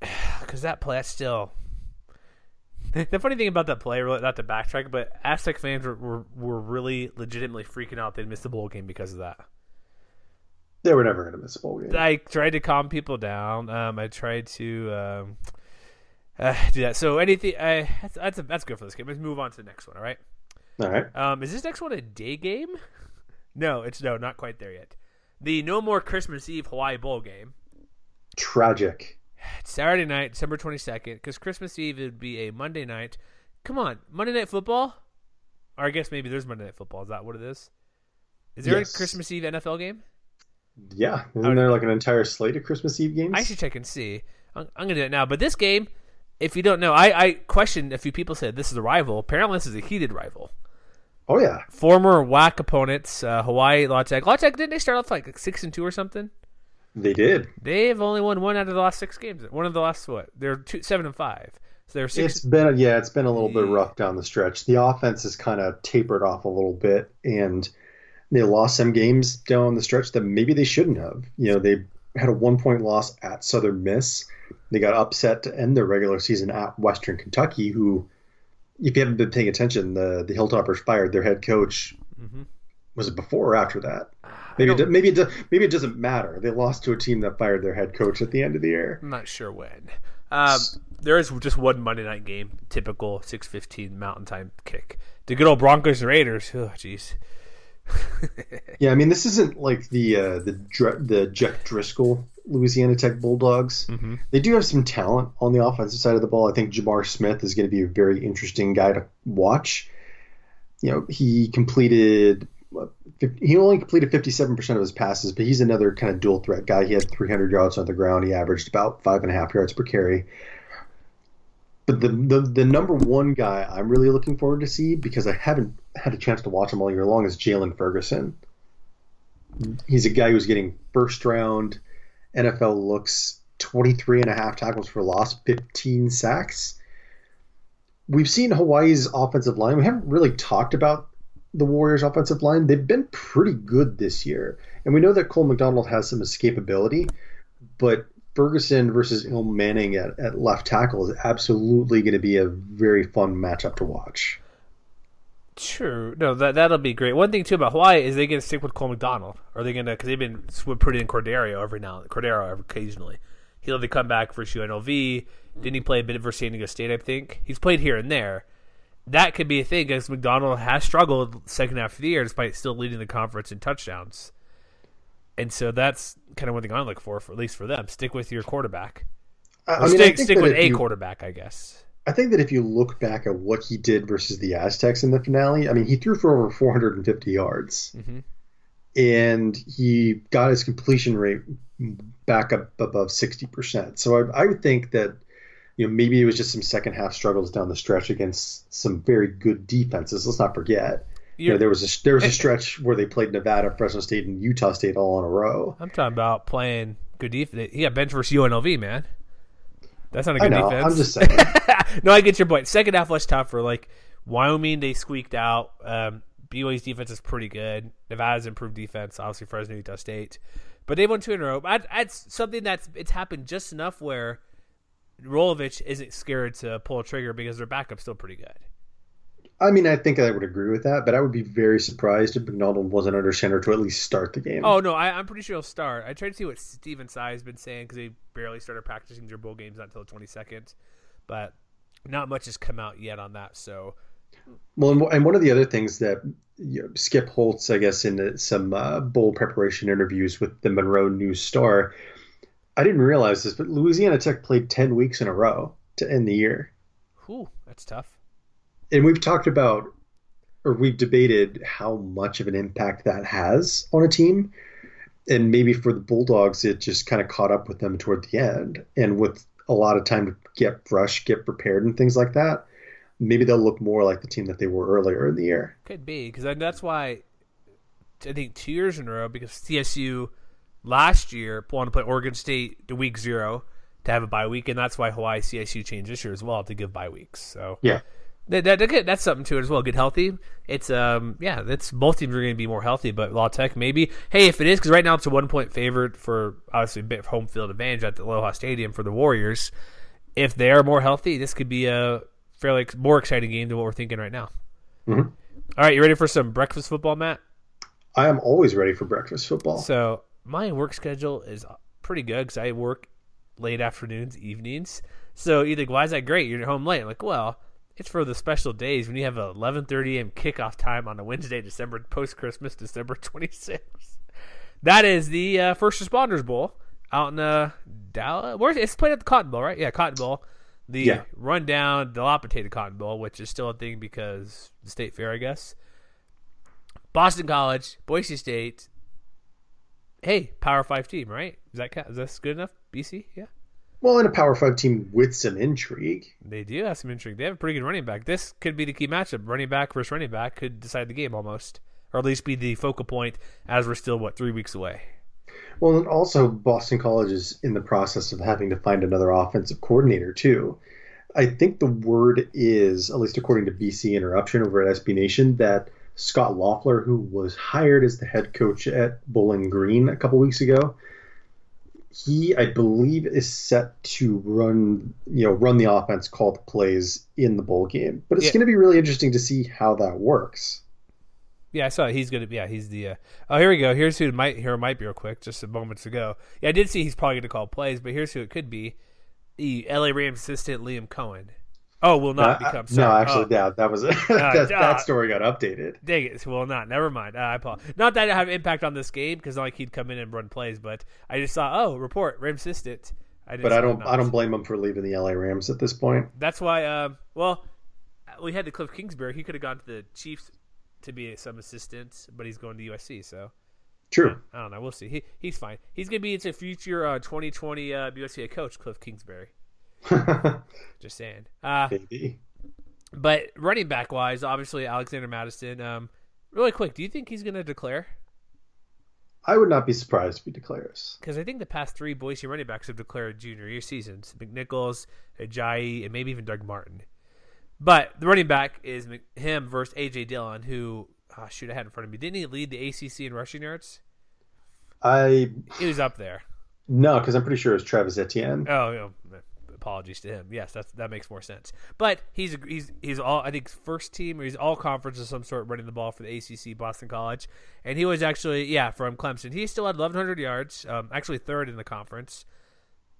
because that play, that's still. The funny thing about that play, really, not to backtrack, but Aztec fans were, were, were really legitimately freaking out they missed the bowl game because of that. They were never going to miss a bowl game. I tried to calm people down. Um, I tried to um, uh, do that. So anything, I that's that's, that's good for this game. Let's move on to the next one. All right. All right. Um, is this next one a day game? No, it's no, not quite there yet. The No More Christmas Eve Hawaii Bowl game. Tragic. It's Saturday night, December 22nd, because Christmas Eve would be a Monday night. Come on, Monday Night Football? Or I guess maybe there's Monday Night Football. Is that what it is? Is there Yes. a Christmas Eve NFL game? Yeah. Isn't there like an entire slate of Christmas Eve games? I should check and see. I'm, I'm going to do it now. But this game, if you don't know, I, I questioned a few people said this is a rival. Apparently, this is a heated rival. oh, yeah. Former WAC opponents, uh, Hawaii, La Tech. La Tech, didn't they start off like, like 6 and 2 or something? They did. They've only won one out of the last six games. One of the last, what? They're two, 7 and 5. So they're 6 It's been yeah, it's been a little bit rough down the stretch. The offense has kind of tapered off a little bit, and they lost some games down the stretch that maybe they shouldn't have. You know, they had a one point loss at Southern Miss. They got upset to end their regular season at Western Kentucky, who, if you haven't been paying attention, the the Hilltoppers fired their head coach. Was it before or after that? Maybe it, maybe it, maybe it doesn't matter. They lost to a team that fired their head coach at the end of the year. I'm not sure when. Um, there is just one Monday night game, typical 6:15 Mountain Time kick. The good old Broncos and Raiders. Oh, jeez. Yeah, I mean, this isn't like the uh, the the Jeff Driskel Louisiana Tech Bulldogs. Mm-hmm. They do have some talent on the offensive side of the ball. I think J'Mar Smith is going to be a very interesting guy to watch. You know, he completed he only completed 57% of his passes, but he's another kind of dual threat guy. He had 300 yards on the ground. He averaged about five and a half yards per carry. But the, the the number one guy I'm really looking forward to see because I haven't had a chance to watch him all year long is Jaylon Ferguson. He's a guy who's getting first round NFL looks, 23 and a half tackles for loss, 15 sacks. We've seen Hawaii's offensive line. We haven't really talked about the Warriors' offensive line. They've been pretty good this year. And we know that Cole McDonald has some escapability, but Ferguson versus Ilm Manning at, at left tackle is absolutely going to be a very fun matchup to watch. True. No, that that'll be great. One thing too about Hawaii is they going to stick with Cole McDonald. Are they going to? Because they've been putting in Cordeiro every now, and Cordeiro occasionally. He'll have to come back for UNLV. Didn't he play a bit of San Diego State? I think he's played here and there. That could be a thing because McDonald has struggled second half of the year despite still leading the conference in touchdowns. And so that's kind of one thing I look for, for at least for them. Stick with your quarterback. I mean, stick, stick with a you, quarterback, I guess. I think that if you look back at what he did versus the Aztecs in the finale, I mean, he threw for over 450 yards. Mm-hmm. And he got his completion rate back up above 60%. So I, I would think that you know, maybe it was just some second half struggles down the stretch against some very good defenses. Let's not forget you know, there was a there was a stretch where they played Nevada, Fresno State, and Utah State all in a row. I'm talking about playing good defense. He got bench versus UNLV, man. That's not a good know, defense. I'm just saying. no, I get your point. Second half was tougher. Like Wyoming, they squeaked out. Um, BYU's defense is pretty good. Nevada's improved defense. Obviously, Fresno, Utah State, but they won two in a row. That's something that's it's happened just enough where Rolovich isn't scared to pull a trigger because their backup's still pretty good. I mean, I think I would agree with that, but I would be very surprised if McDonald wasn't under center to at least start the game. Oh no, I, am pretty sure he'll start. I tried to see what Stephen Tsai has been saying because they barely started practicing their bowl games until the 22nd, but not much has come out yet on that. So, well, and one of the other things that you know, Skip Holtz, I guess, in some uh, bowl preparation interviews with the Monroe News Star, I didn't realize this, but Louisiana Tech played 10 weeks in a row to end the year. Whew, that's tough and we've talked about or we've debated how much of an impact that has on a team. And maybe for the Bulldogs, it just kind of caught up with them toward the end. And with a lot of time to get fresh, get prepared, and things like that, maybe they'll look more like the team that they were earlier in the year. Could be, because that's why I think two years in a row, because CSU last year wanted to play Oregon State the week zero to have a bye week, and that's why Hawaii CSU changed this year as well to give bye weeks. So yeah, that, that, that's something to it as well. Get healthy. It's um yeah, that's both teams are going to be more healthy, but La Tech maybe. Hey, if it is, because right now it's a one point favorite for obviously a bit of home field advantage at the Aloha Stadium for the Warriors. If they are more healthy, this could be a fairly more exciting game than what we're thinking right now. Mm-hmm. All right, you ready for some breakfast football, Matt? I am always ready for breakfast football. So my work schedule is pretty good because I work late afternoons, evenings. So you think, why is that great? You're home late. I'm like, well it's for the special days when you have a 11:30 a.m. kickoff time on a Wednesday, December post Christmas, December 26th. That is the uh, First Responders Bowl out in uh, Dallas. Where it's played at the Cotton Bowl, right? Yeah, Cotton Bowl. The yeah. rundown, dilapidated Cotton Bowl, which is still a thing because the State Fair, I guess. Boston College, Boise State. Hey, Power Five team, right? Is that is that good enough? BC, yeah. Well, in a Power Five team with some intrigue. They do have some intrigue. They have a pretty good running back. This could be the key matchup. Running back versus running back could decide the game almost, or at least be the focal point as we're still what three weeks away. Well, and also Boston College is in the process of having to find another offensive coordinator too. I think the word is, at least according to BC Interruption over at SB Nation, that Scott Loeffler, who was hired as the head coach at Bowling Green a couple weeks ago, he, I believe, is set to run, you know, run the offense, call the plays in the bowl game. But it's yeah. going to be really interesting to see how that works. Yeah, I saw it. he's going to be. Yeah, he's the. Uh, oh, here we go. Here's who might. Here might be real quick, just a moments ago. Yeah, I did see he's probably going to call plays, but here's who it could be: the LA Rams assistant Liam Coen. Oh, will not become. Sorry. No, actually, oh. yeah, that was that, uh, that story got updated. Dang it! Well, not. Never mind. Uh, I apologize. Not that it had impact on this game because like he'd come in and run plays, but I just saw. Oh, report Rams assistant. I but I don't. I don't blame him for leaving the LA Rams at this point. That's why. Uh, well, we had to Cliff Kingsbury. He could have gone to the Chiefs to be some assistant, but he's going to USC. So True. I don't know. We'll see. He he's fine. He's gonna be into future uh, 2020 uh, USC coach Cliff Kingsbury. Just saying. Uh, Maybe. but running back wise, obviously Alexander Mattison. Um, really quick, do you think he's gonna declare? I would not be surprised if he declares. Because I think the past three Boise running backs have declared junior year seasons: McNichols, Ajayi, and maybe even Doug Martin. But the running back is him versus AJ Dillon, who oh, shoot I had in front of me. Didn't he lead the ACC in rushing yards? I He was up there. no, because I'm pretty sure it was Travis Etienne. Oh, know, apologies to him. Yes, that's that makes more sense. But he's he's he's all I think first team or he's all conference of some sort running the ball for the ACC Boston College, and he was actually yeah from Clemson. He still had 1,100 yards, um, actually third in the conference,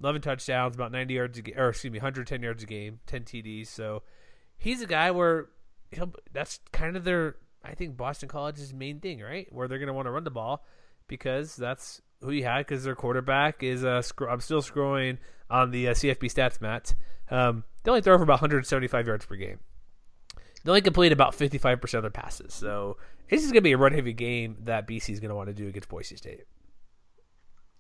11 touchdowns, about 90 yards a game, or excuse me, 110 yards a game, 10 TDs. So he's a guy where he'll that's kind of their I think Boston College's main thing, right? Where they're going to want to run the ball because that's who you had because their quarterback is uh scr- I'm still scrolling on the uh, CFB stats Matt. Um, they only throw for about 175 yards per game. They only complete about 55% of their passes. So this is going to be a run heavy game that BC is going to want to do against Boise State.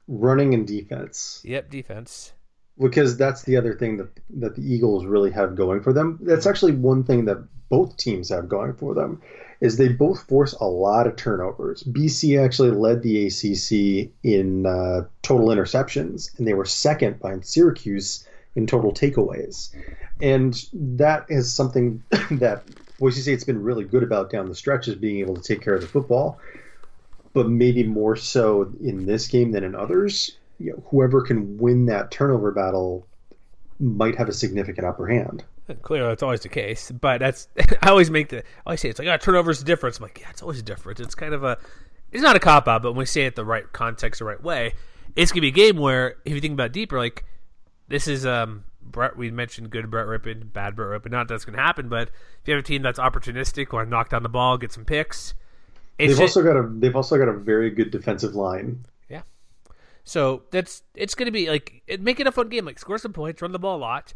Running and defense. Yep, defense. because that's the other thing that that the Eagles really have going for them. That's actually one thing that both teams have going for them is they both force a lot of turnovers. BC actually led the ACC in uh, total interceptions, and they were second behind Syracuse in total takeaways. And that is something that Boise State's been really good about down the stretch is being able to take care of the football. But maybe more so in this game than in others you know, whoever can win that turnover battle might have a significant upper hand. Clearly, that's always the case. But that's I always make the I always say it's like oh, turnovers a difference. I'm like, yeah, it's always a difference. It's kind of a it's not a cop out, but when we say it the right context, the right way, it's gonna be a game where if you think about it deeper, like this is um Brett. We mentioned good Brett Rypien, bad Brett Rypien. Not that's gonna happen, but if you have a team that's opportunistic, or knock down the ball, get some picks, They've just- also got a they've also got a very good defensive line. yeah. So that's it's going to be like it, make it a fun game. Like score some points, run the ball a lot,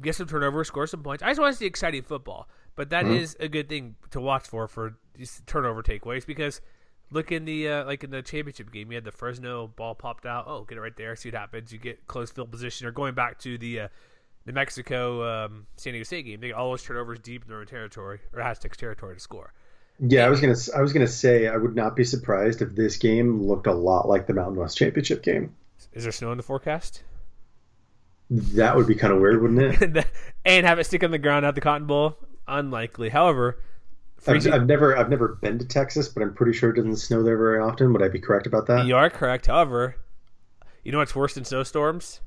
get some turnovers, score some points. I just want to see exciting football, but that is a good thing to watch for for these turnover takeaways because look in the uh, like in the championship game, you had the Fresno ball popped out. Oh, get it right there, see what happens. You get close field position, or going back to the uh, New Mexico um, San Diego State game, they get all those turnovers deep in their own territory or Aztecs territory to score. Yeah, I was gonna I was gonna say I would not be surprised if this game looked a lot like the Mountain West Championship game. Is there snow in the forecast? That would be kind of weird, wouldn't it? and have it stick on the ground at the Cotton Bowl? Unlikely. However, I've, I've never I've never been to Texas, but I'm pretty sure it doesn't snow there very often. Would I be correct about that? you are correct. However, you know what's worse than snowstorms?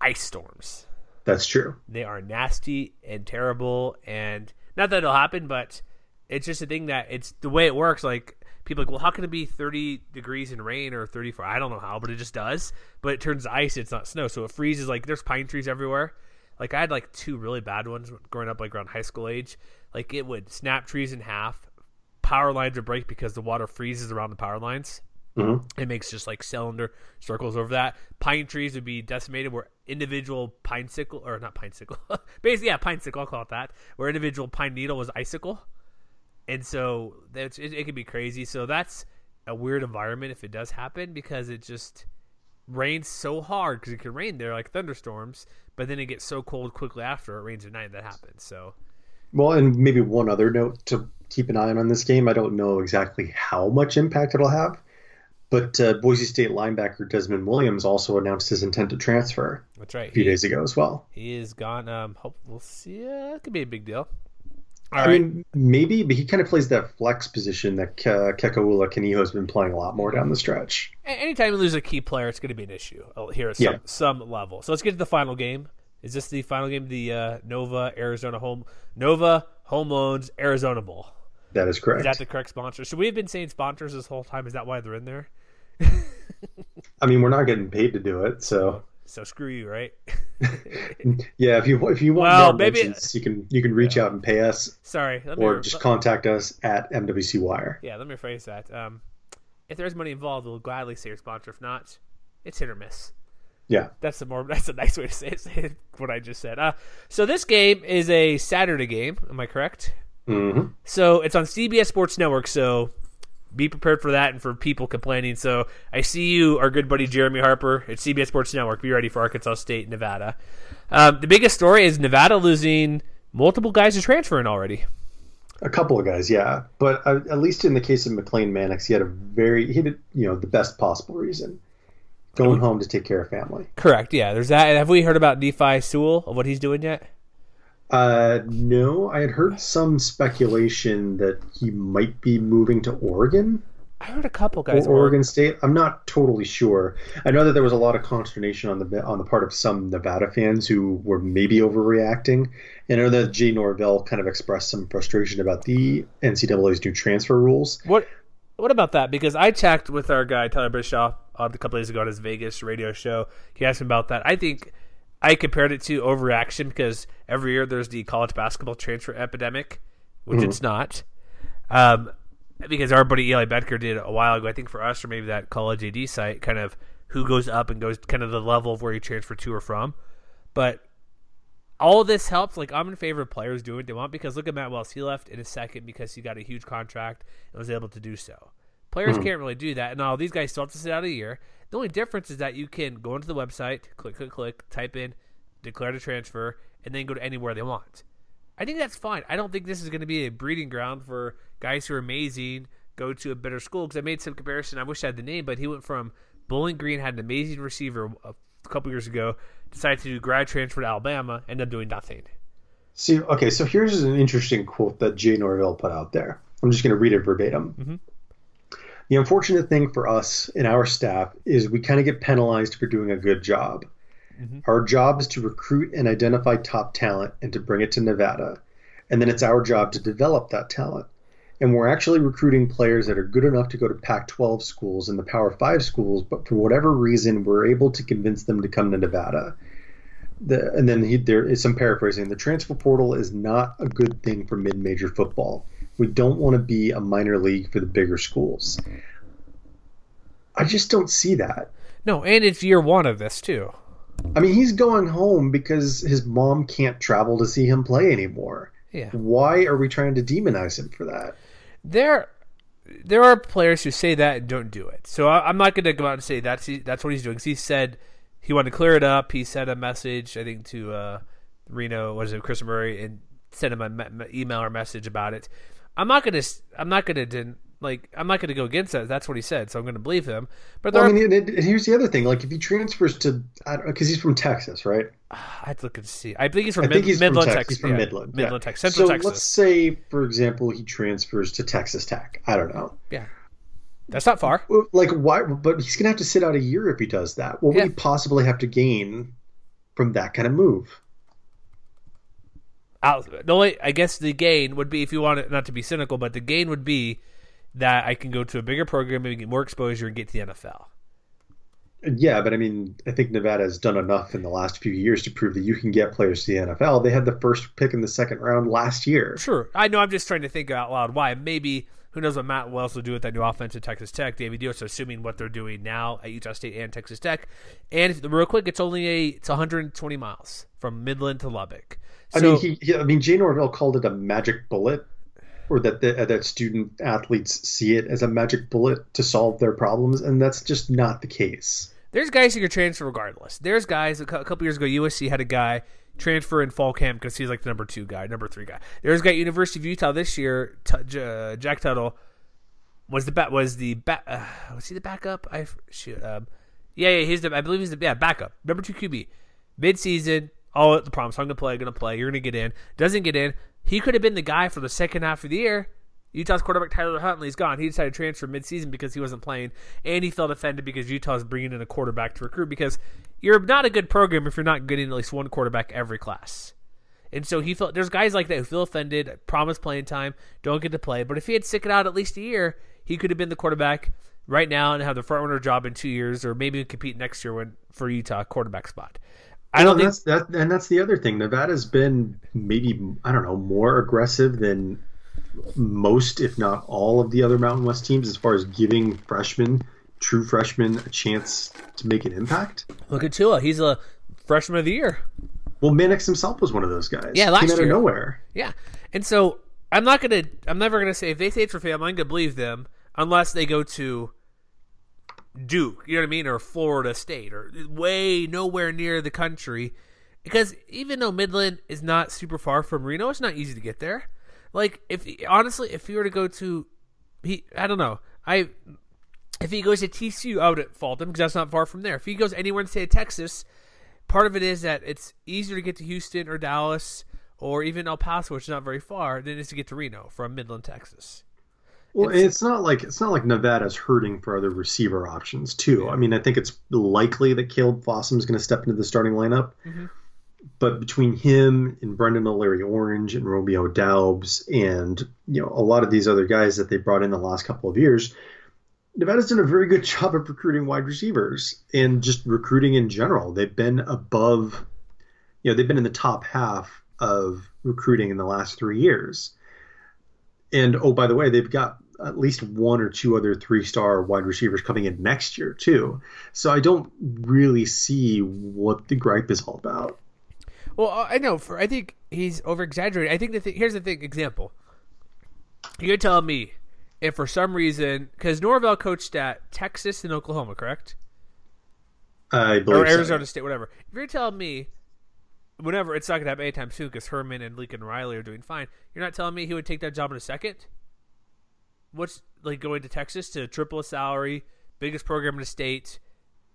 Ice storms. That's true. They are nasty and terrible, and not that it'll happen, but it's just a thing that it's the way it works. Like people like, well, how can it be 30 degrees in rain or 34? I don't know how, but it just does. But it turns ice. It's not snow, so it freezes. Like there's pine trees everywhere. Like I had like two really bad ones growing up, like around high school age. Like it would snap trees in half. Power lines would break because the water freezes around the power lines. Mhm. It makes just like cylinder circles over that. Pine trees would be decimated where individual pine sickle or not pine sickle, basically yeah, pine sickle. I'll call it that. Where individual pine needle was icicle, and so that's it, it can be crazy. So that's a weird environment if it does happen because it just rains so hard because it can rain there like thunderstorms, but then it gets so cold quickly after it rains at night that happens. So Well, and maybe one other note to keep an eye on on this game. I don't know exactly how much impact it'll have, but uh, Boise State linebacker Desmond Williams also announced his intent to transfer that's right. a few He, days ago as well. he is gone. Um, hope we'll see. Uh, it could be a big deal. All I right. mean, maybe, but he kind of plays that flex position that Ke- Kekaula Kaniho has been playing a lot more down the stretch. Anytime you lose a key player, it's going to be an issue uh, here at some, Yeah. some level. So let's get to the final game. Is this the final game? of The uh, Nova Arizona home Nova Home Loans Arizona Bowl. That is correct. Is that the correct sponsor? Should we have been saying sponsors this whole time? Is that why they're in there? I mean, we're not getting paid to do it, so So screw you, right? yeah. If you if you want Well, more maybe- mentions, you can you can reach out and pay us, Sorry, let me or just contact us at MWC Wire. yeah, let me rephrase that. Um, if there's money involved, we'll gladly say your sponsor. If not, it's hit or miss. Yeah, That's a more that's a nice way to say it. Say what I just said. Uh, so this game is a Saturday game. Am I correct? Mm-hmm. So it's on CBS Sports Network. So be prepared for that and for people complaining. So I see you, our good buddy Jeremy Harper at CBS Sports Network. Be ready for Arkansas State, Nevada. Um, the biggest story is Nevada losing multiple guys to transferring already. A couple of guys, yeah, but uh, at least in the case of McLean Mannix, he had a very he had you know the best possible reason, going home to take care of family. Correct. Yeah. There's that. Have we heard about Nephi Sewell of what he's doing yet? Uh, no, I had heard some speculation that he might be moving to Oregon I heard a couple or guys. Oregon State. I'm not totally sure. I know that there was a lot of consternation on the on the part of some Nevada fans who were maybe overreacting. And I know that Jay Norvell kind of expressed some frustration about the NCAA's new transfer rules. What What about that? Because I checked with our guy Tyler Bischoff a couple days ago on his Vegas radio show. He asked me about that. I think I compared it to overreaction because every year there's the college basketball transfer epidemic, which it's not. Um, because our buddy Eli Bedker did a while ago, I think for us or maybe that college AD site, kind of who goes up and goes kind of the level of where you transfer to or from. But all this helps. Like I'm in favor of players doing what they want because look at Matt Wells. He left in a second because he got a huge contract and was able to do so. Players can't really do that. And all these guys still have to sit out a year. The only difference is that you can go into the website, click, click, click, type in, declare the transfer, and then go to anywhere they want. I think that's fine. I don't think this is going to be a breeding ground for guys who are amazing go to a better school because I made some comparison. I wish I had the name, but he went from Bowling Green had an amazing receiver a couple years ago, decided to do grad transfer to Alabama, ended up doing nothing. See, okay, so here's an interesting quote that Jay Norvell put out there. I'm just going to read it verbatim. Mm-hmm. The unfortunate thing for us and our staff is we kind of get penalized for doing a good job. Mm-hmm. Our job is to recruit and identify top talent and to bring it to Nevada. And then it's our job to develop that talent. And we're actually recruiting players that are good enough to go to Pac 12 schools and the Power 5 schools, but for whatever reason, we're able to convince them to come to Nevada. The, and then he, there is some paraphrasing. The transfer portal is not a good thing for mid-major football. We don't want to be a minor league for the bigger schools. I just don't see that. No, and it's year one of this too. I mean, he's going home because his mom can't travel to see him play anymore. Yeah. Why are we trying to demonize him for that? There, there are players who say that and don't do it. So I, I'm not going to go out and say that's that's what he's doing. he said he wanted to clear it up. He sent a message, I think, to uh, Reno, was it Chris Murray, and sent him a me- me- email or message about it. I'm not going to. I'm not going to. Like I'm not to go against that. That's what he said, so I'm going to believe him. But Well, I mean, and, here's the other thing. Like, if he transfers to, because he's from Texas, right? I'd look and see. I think he's from I Mid- think he's Midland, from Texas. Texas. He's from yeah. Midland. yeah. Midland, Texas, Central so Texas. let's say, for example, he transfers to Texas Tech. I don't know. Yeah, that's not far. Like, why? But he's gonna have to sit out a year if he does that. What would he possibly have to gain from that kind of move? Out, the only I guess the gain would be if you want it not to be cynical, but the gain would be that I can go to a bigger program, maybe get more exposure, and get to the NFL. Yeah, but I mean, I think Nevada has done enough in the last few years to prove that you can get players to the NFL. They had the first pick in the second round last year. Sure, I know. I'm just trying to think out loud why. Maybe who knows what Matt Wells will do with that new offense at Texas Tech. David Dios, assuming what they're doing now at Utah State and Texas Tech. And if, real quick, it's only a it's 120 miles from Midland to Lubbock. So, I mean, he, he, I mean, Jay Norvell called it a magic bullet, or that the, uh, that student athletes see it as a magic bullet to solve their problems, and that's just not the case. There's guys who can transfer regardless. There's guys a couple years ago, USC had a guy transfer in fall camp because he's like the number two guy, number three guy. There's a guy University of Utah this year. T- uh, Jack Tuttle was the back was the back. Uh, was he the backup? I shoot. Um, yeah, yeah, he's the. I believe he's the yeah backup, number two QB. Mid oh the promise. I'm gonna play. Gonna play. You're gonna get in. Doesn't get in. He could have been the guy for the second half of the year. Utah's quarterback Tyler Huntley's gone. He decided to transfer midseason because he wasn't playing, and he felt offended because Utah's bringing in a quarterback to recruit. Because you're not a good program if you're not getting at least one quarterback every class. And so he felt there's guys like that who feel offended, promise playing time, don't get to play. But if he had stick it out at least a year, he could have been the quarterback right now and have the front runner job in two years, or maybe compete next year when for Utah quarterback spot. I don't Well, think that's that, and that's the other thing. Nevada's been maybe I don't know more aggressive than most, if not all, of the other Mountain West teams as far as giving freshmen, true freshmen, a chance to make an impact. look at Tua. He's a freshman of the year. Well, Mannix himself was one of those guys. Yeah, Came last out of nowhere. Yeah. And so I'm not gonna. I'm never gonna say if they say it's for fame. I'm not gonna believe them unless they go to Duke. You know what I mean, or Florida State, or way nowhere near the country. Because even though Midland is not super far from Reno, it's not easy to get there. Like if honestly, if he were to go to, he I don't know. I if he goes to TCU, I would fault him because that's not far from there. If he goes anywhere in the state of Texas, part of it is that it's easier to get to Houston or Dallas or even El Paso, which is not very far, than it is to get to Reno from Midland, Texas. Well, it's, it's not like it's not like Nevada's hurting for other receiver options too. I mean, I think it's likely that Kaleb Fossum is going to step into the starting lineup. Mm-hmm. But between him and Brendan O'Leary Orange and Romeo Doubs and you know a lot of these other guys that they brought in the last couple of years, Nevada's done a very good job of recruiting wide receivers and just recruiting in general. They've been above, you know, they've been in the top half of recruiting in the last three years. And oh, by the way, they've got at least one or two other three star wide receivers coming in next year, too. So I don't really see what the gripe is all about. Well, I know. For I think he's over exaggerating. I think the thing, here's the thing. Example. You're telling me if for some reason because Norvell coached at Texas and Oklahoma, correct? I believe or Arizona so. State, whatever. If you're telling me, whenever it's not going to happen anytime soon because Herman and Lincoln Riley are doing fine, you're not telling me he would take that job in a second. What's like going to Texas to triple a salary, biggest program in the state?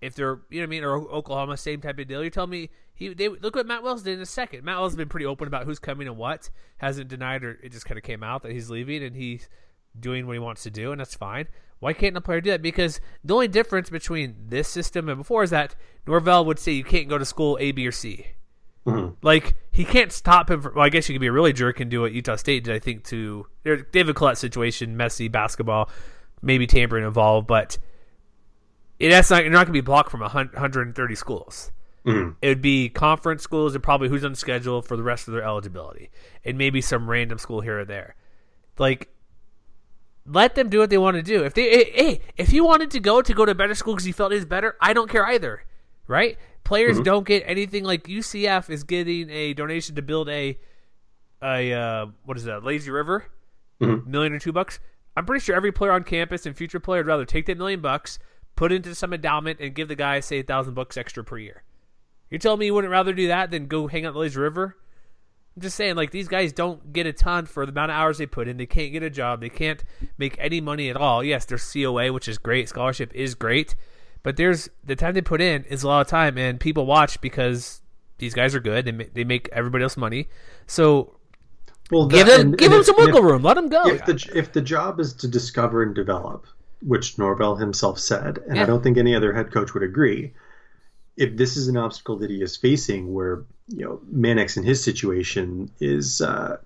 If they're, you know what I mean, or Oklahoma, same type of deal. You tell me he they look what Matt Wells did in a second. Matt Wells has been pretty open about who's coming and what. Hasn't denied or it just kind of came out that he's leaving and he's doing what he wants to do, and that's fine. Why can't a player do that? Because the only difference between this system and before is that Norvell would say you can't go to school A, B, or C. Mm-hmm. Like he can't stop him. From, well, I guess you could be a really jerk and do what Utah State did. I think to David Collette situation, messy basketball, maybe tampering involved, but it, that's not you're not going to be blocked from 130 schools. Mm-hmm. It would be conference schools and probably who's on the schedule for the rest of their eligibility, and maybe some random school here or there. Like, let them do what they want to do. If they, hey, if he wanted to go to go to a better school because he felt he was better, I don't care either. Right? Players Mm-hmm. don't get anything like UCF is getting a donation to build a, a uh, what is that? Lazy River, Mm-hmm. million or two bucks. I'm pretty sure every player on campus and future player would rather take that million bucks, put it into some endowment, and give the guy say a thousand bucks extra per year. You're telling me you wouldn't rather do that than go hang out the Lazy River? I'm just saying, like these guys don't get a ton for the amount of hours they put in. They can't get a job. They can't make any money at all. Yes, there's COA, which is great. Scholarship is great, but there's the time they put in is a lot of time, and people watch because these guys are good. They they make everybody else money. So Well, give them and- give and them if- some wiggle if- room. Let them go. if the if the job is to discover and develop, which Norvell himself said, and Yeah. I don't think any other head coach would agree, if this is an obstacle that he is facing, where you know Mannix in his situation is, uh,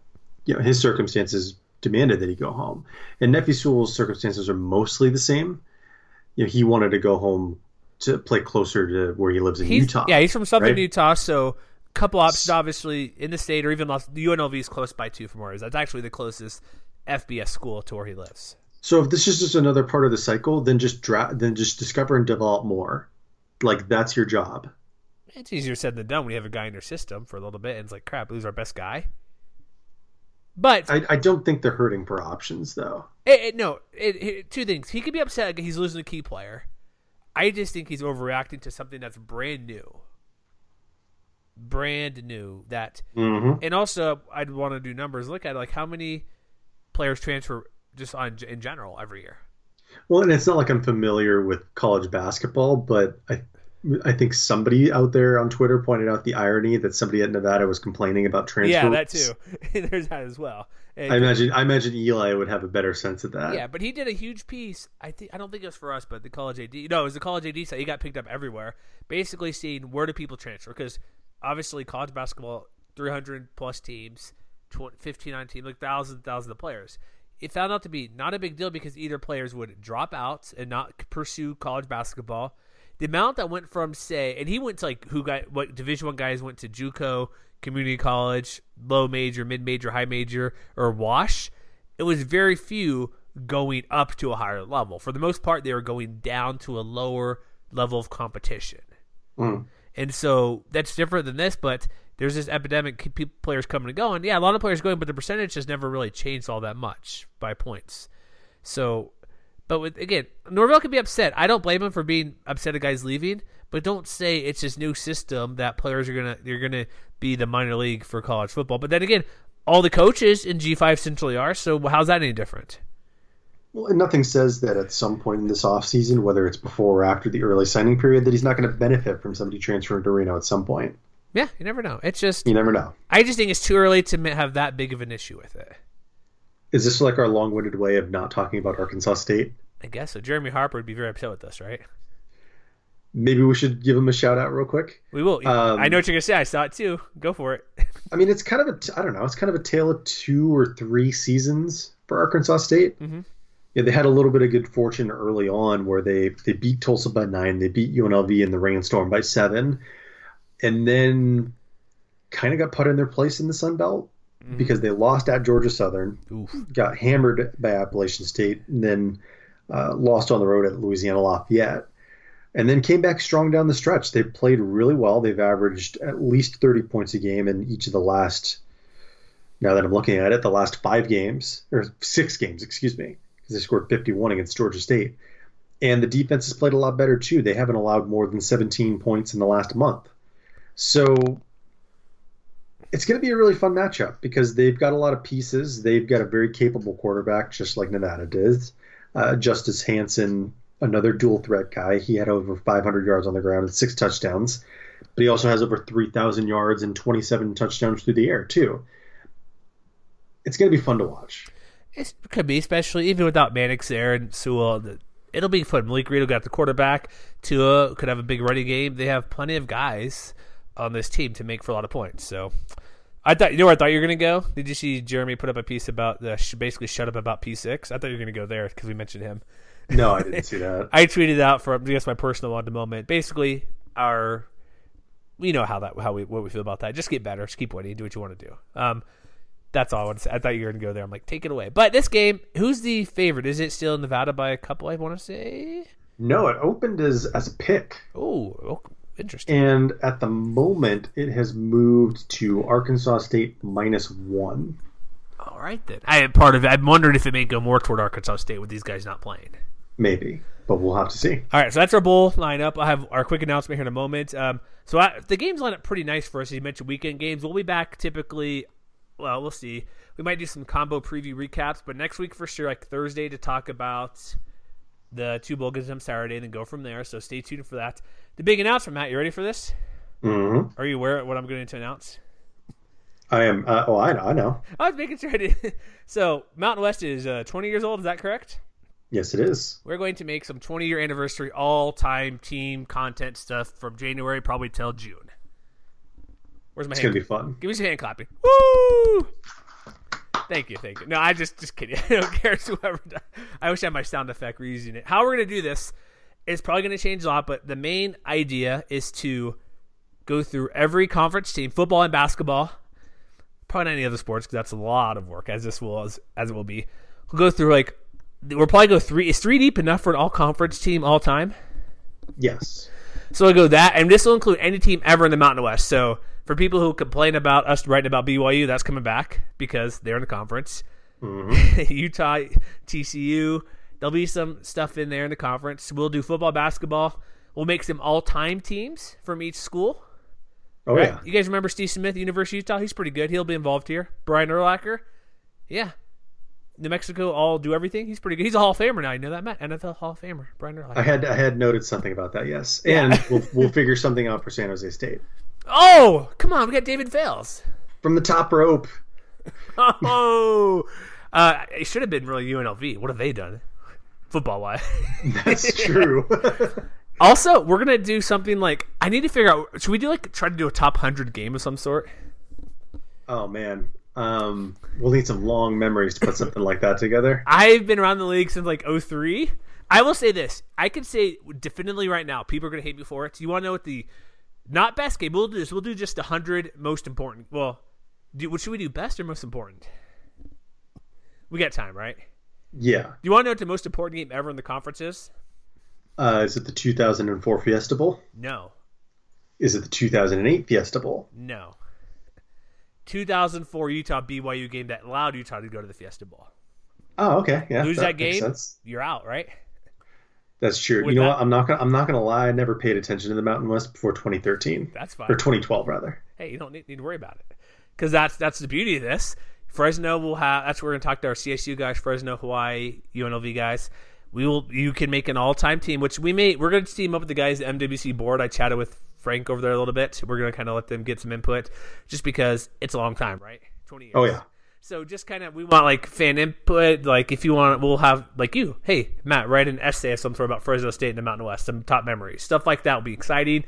you know, his circumstances demanded that he go home, and Nephi Sewell's circumstances are mostly the same. You know, he wanted to go home to play closer to where he lives in He's, Utah. Yeah, he's from Southern right? Utah, so a couple options obviously in the state or even Los, the UNLV is close by too from where he is. That's actually the closest FBS school to where he lives. So if this is just another part of the cycle, then just dra- then just discover and develop more. Like that's your job. It's easier said than done when you have a guy in your system for a little bit and it's like crap, lose our best guy. But I, I don't think they're hurting for options though. It, it- no, it, two things. He could be upset he's losing a key player. I just think he's overreacting to something that's brand new. Brand new. That, Mm-hmm. and also I'd want to do numbers. Look at like how many players transfer just on in general every year. Well, and it's not like I'm familiar with college basketball, but I I think somebody out there on Twitter pointed out the irony that somebody at Nevada was complaining about transfer. yeah, that too. There's that as well. And- I imagine I imagine Eli would have a better sense of that. Yeah, but he did a huge piece. I think I don't think it was for us, but the college AD. No, it was the college AD site. He got picked up everywhere. Basically, seeing where do people transfer because obviously college basketball, three hundred plus teams, 20, 15 on team, like thousands and thousands of players. It found out to be not a big deal because either players would drop out and not pursue college basketball. The amount that went from say, and he went to like who got what Division One guys went to JUCO, community college, low major, mid major, high major, or wash it was very few going up to a higher level. For the most part, they were going down to a lower level of competition. Mm. And so that's different than this, but there's this epidemic, people, players coming and going. Yeah, a lot of players going, but the percentage has never really changed all that much by points. So, but with again, Norvell can be upset. I don't blame him for being upset a guy's leaving, but don't say it's this new system that players are gonna you're gonna be the minor league for college football. But then again, all the coaches in G five centrally are. So how's that any different? Well, and nothing says that at some point in this offseason, whether it's before or after the early signing period, that he's not going to benefit from somebody transferring to Reno at some point. Yeah, you never know. It's just You never know. I just think it's too early to have that big of an issue with it. Is this like our long-winded way of not talking about Arkansas State? I guess so. Jeremy Harper would be very upset with us, right? Maybe we should give him a shout out real quick. We will. Um, I know what you're gonna say. I saw it too. Go for it. I mean, it's kind of a I don't know. It's kind of a tale of two or three seasons for Arkansas State. Mhm. Yeah, they had a little bit of good fortune early on where they they beat Tulsa by nine, they beat UNLV in the rainstorm by seven, and then kind of got put in their place in the Sun Belt because they lost at Georgia Southern, Oof. got hammered by Appalachian State, and then uh, lost on the road at Louisiana Lafayette, and then came back strong down the stretch. They played really well. They've averaged at least 30 points a game in each of the last, now that I'm looking at it, the last five games, or six games, excuse me, because they scored 51 against Georgia State. And the defense has played a lot better too. They haven't allowed more than 17 points in the last month. So it's going to be a really fun matchup because they've got a lot of pieces. They've got a very capable quarterback, just like Nevada does. Uh, Justice Hansen, another dual threat guy. He had over 500 yards on the ground and six touchdowns, but he also has over 3,000 yards and 27 touchdowns through the air too. It's going to be fun to watch. It could be, especially even without Mannix there and Sewell. It'll be fun. Malik will got the quarterback. Tua could have a big running game. They have plenty of guys on this team to make for a lot of points. So, I thought you know where I thought you were going to go. Did you see Jeremy put up a piece about the sh- basically shut up about P six? I thought you were going to go there because we mentioned him. No, I didn't see that. I tweeted out from I guess my personal one at the moment. Basically, our we know how that how we what we feel about that. Just get better. Just keep winning. Do what you want to do. Um, that's all I want to say. I thought you were going to go there. I'm like, take it away. But this game, who's the favorite? Is it still Nevada by a couple? I want to say. No, it opened as as a pick, Oh, oh, interesting. and at the moment it has moved to Arkansas State minus one. All right then. I part of it. I'm wondering if it may go more toward Arkansas State with these guys not playing. Maybe, but we'll have to see. All right, so that's our bowl lineup. I have our quick announcement here in a moment. Um, so I, the games line up pretty nice for us. As you mentioned, weekend games. We'll be back typically. Well, we'll see. We might do some combo preview recaps, but next week for sure, like Thursday, to talk about the two bowl games on Saturday, and then go from there. So stay tuned for that. The big announcement, Matt. You ready for this? hmm Are you aware of what I'm going to announce? I am. Uh, oh, I know. I know. I was making sure I did. so Mountain West is uh, 20 years old. Is that correct? Yes, it is. We're going to make some 20 year anniversary all time team content stuff from January probably till June. Where's my It's hand? gonna be fun. Give me some hand clapping. Woo! Thank you, thank you. No, I just just kidding. I don't care. It's whoever. does. I wish I had my sound effect reusing it. How we're gonna do this is probably gonna change a lot, but the main idea is to go through every conference team, football and basketball. Probably not any other sports because that's a lot of work, as this will as, as it will be. We'll go through like we'll probably go three. Is three deep enough for an all conference team all time? Yes. So I go that, and this will include any team ever in the Mountain West. So for people who complain about us writing about BYU, that's coming back because they're in the conference. Mm-hmm. Utah, TCU, there'll be some stuff in there in the conference. We'll do football, basketball. We'll make some all-time teams from each school. Oh Right? yeah. You guys remember Steve Smith, University of Utah? He's pretty good. He'll be involved here. Brian Urlacher, yeah. New Mexico, all do everything. He's pretty good. He's a Hall of Famer now. You know that, Matt? NFL Hall of Famer, Brian Urlacher. I had I had noted something about that. Yes, and we'll we'll figure something out for San Jose State oh, come on, we got David Fales. from the top rope. Oh, uh, it should have been really UNLV. What have they done, football wise? That's true. also, we're gonna do something like I need to figure out. Should we do like try to do a top hundred game of some sort? oh man, um, we'll need some long memories to put something like that together. I've been around the league since like 03. I will say this: I can say definitely right now, people are gonna hate me for it. You want to know what the not best game? We'll do this. We'll do just a hundred most important. Well, do, what should we do? Best or most important? We got time, right? Yeah. Do you want to know what the most important game ever in the conference is? Uh, is it the 2004 Fiesta Bowl? No, Is it the 2008 Fiesta Bowl? no. 2004 Utah BYU game that allowed Utah to go to the Fiesta Bowl. Oh, okay. Yeah. Lose that, makes game, you're out, right? That's true. With you know that- what? I'm not gonna. I'm not gonna lie. I never paid attention to the Mountain West before 2013 That's fine. or 2012 rather. hey, you don't need, need to worry about it because that's that's the beauty of this. Fresno will have. That's where we're going to talk to our CSU guys, Fresno, Hawaii, UNLV guys. We will. You can make an all-time team, which we may. We're going to team up with the guys at MWC board. I chatted with Frank over there a little bit. We're going to kind of let them get some input, just because it's a long time, right? Twenty years. Oh yeah. So just kind of we want like fan input. Like if you want, we'll have like you. Hey Matt, write an essay of some sort about Fresno State and the Mountain West, some top memories, stuff like that will be exciting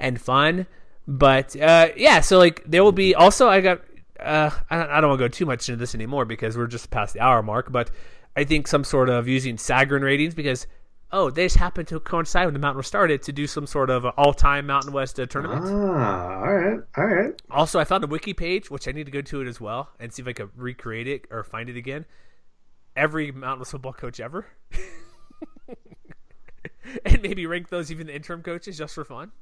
and fun. But uh, yeah, so like there will be also I got. Uh, I don't, want to go too much into this anymore because we're just past the hour mark. But I think some sort of using Sagarin ratings because oh they just happened to coincide when the Mountain West started to do some sort of all-time Mountain West uh, tournament. Ah, all right, all right. Also, I found a wiki page, which I need to go to it as well and see if I could recreate it or find it again. Every Mountain West football coach ever, and maybe rank those even the interim coaches just for fun.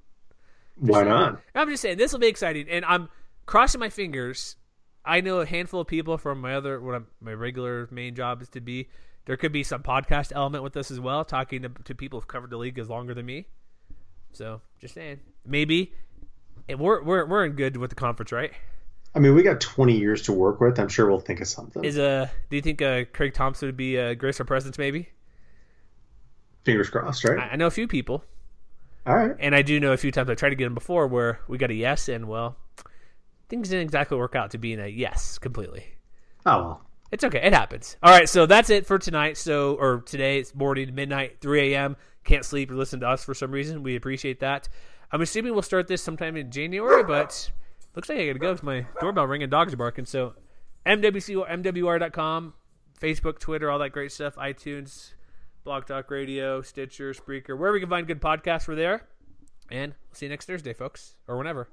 Why not? I'm just saying this will be exciting, and I'm crossing my fingers. I know a handful of people from my other what I'm, my regular main job is to be. There could be some podcast element with this as well, talking to, to people who've covered the league as longer than me. So, just saying, maybe and we're we're we're in good with the conference, right? I mean, we got 20 years to work with. I'm sure we'll think of something. Is uh, do you think uh, Craig Thompson would be a grace presence? Maybe Fingers crossed, right? I, I know a few people, all right. and I do know a few times I tried to get him before where we got a yes, and well, things didn't exactly work out to being a yes completely. Oh well. It's okay. It happens. All right. So that's it for tonight. So, or today, it's morning, midnight, 3 a.m. Can't sleep or listen to us for some reason. We appreciate that. I'm assuming we'll start this sometime in January, but looks like I got to go because my doorbell ringing, dogs are barking. So, MWC, MWR.com, Facebook, Twitter, all that great stuff, iTunes, Blog Talk Radio, Stitcher, Spreaker, wherever you can find good podcasts, we're there. And we'll see you next Thursday, folks, or whenever.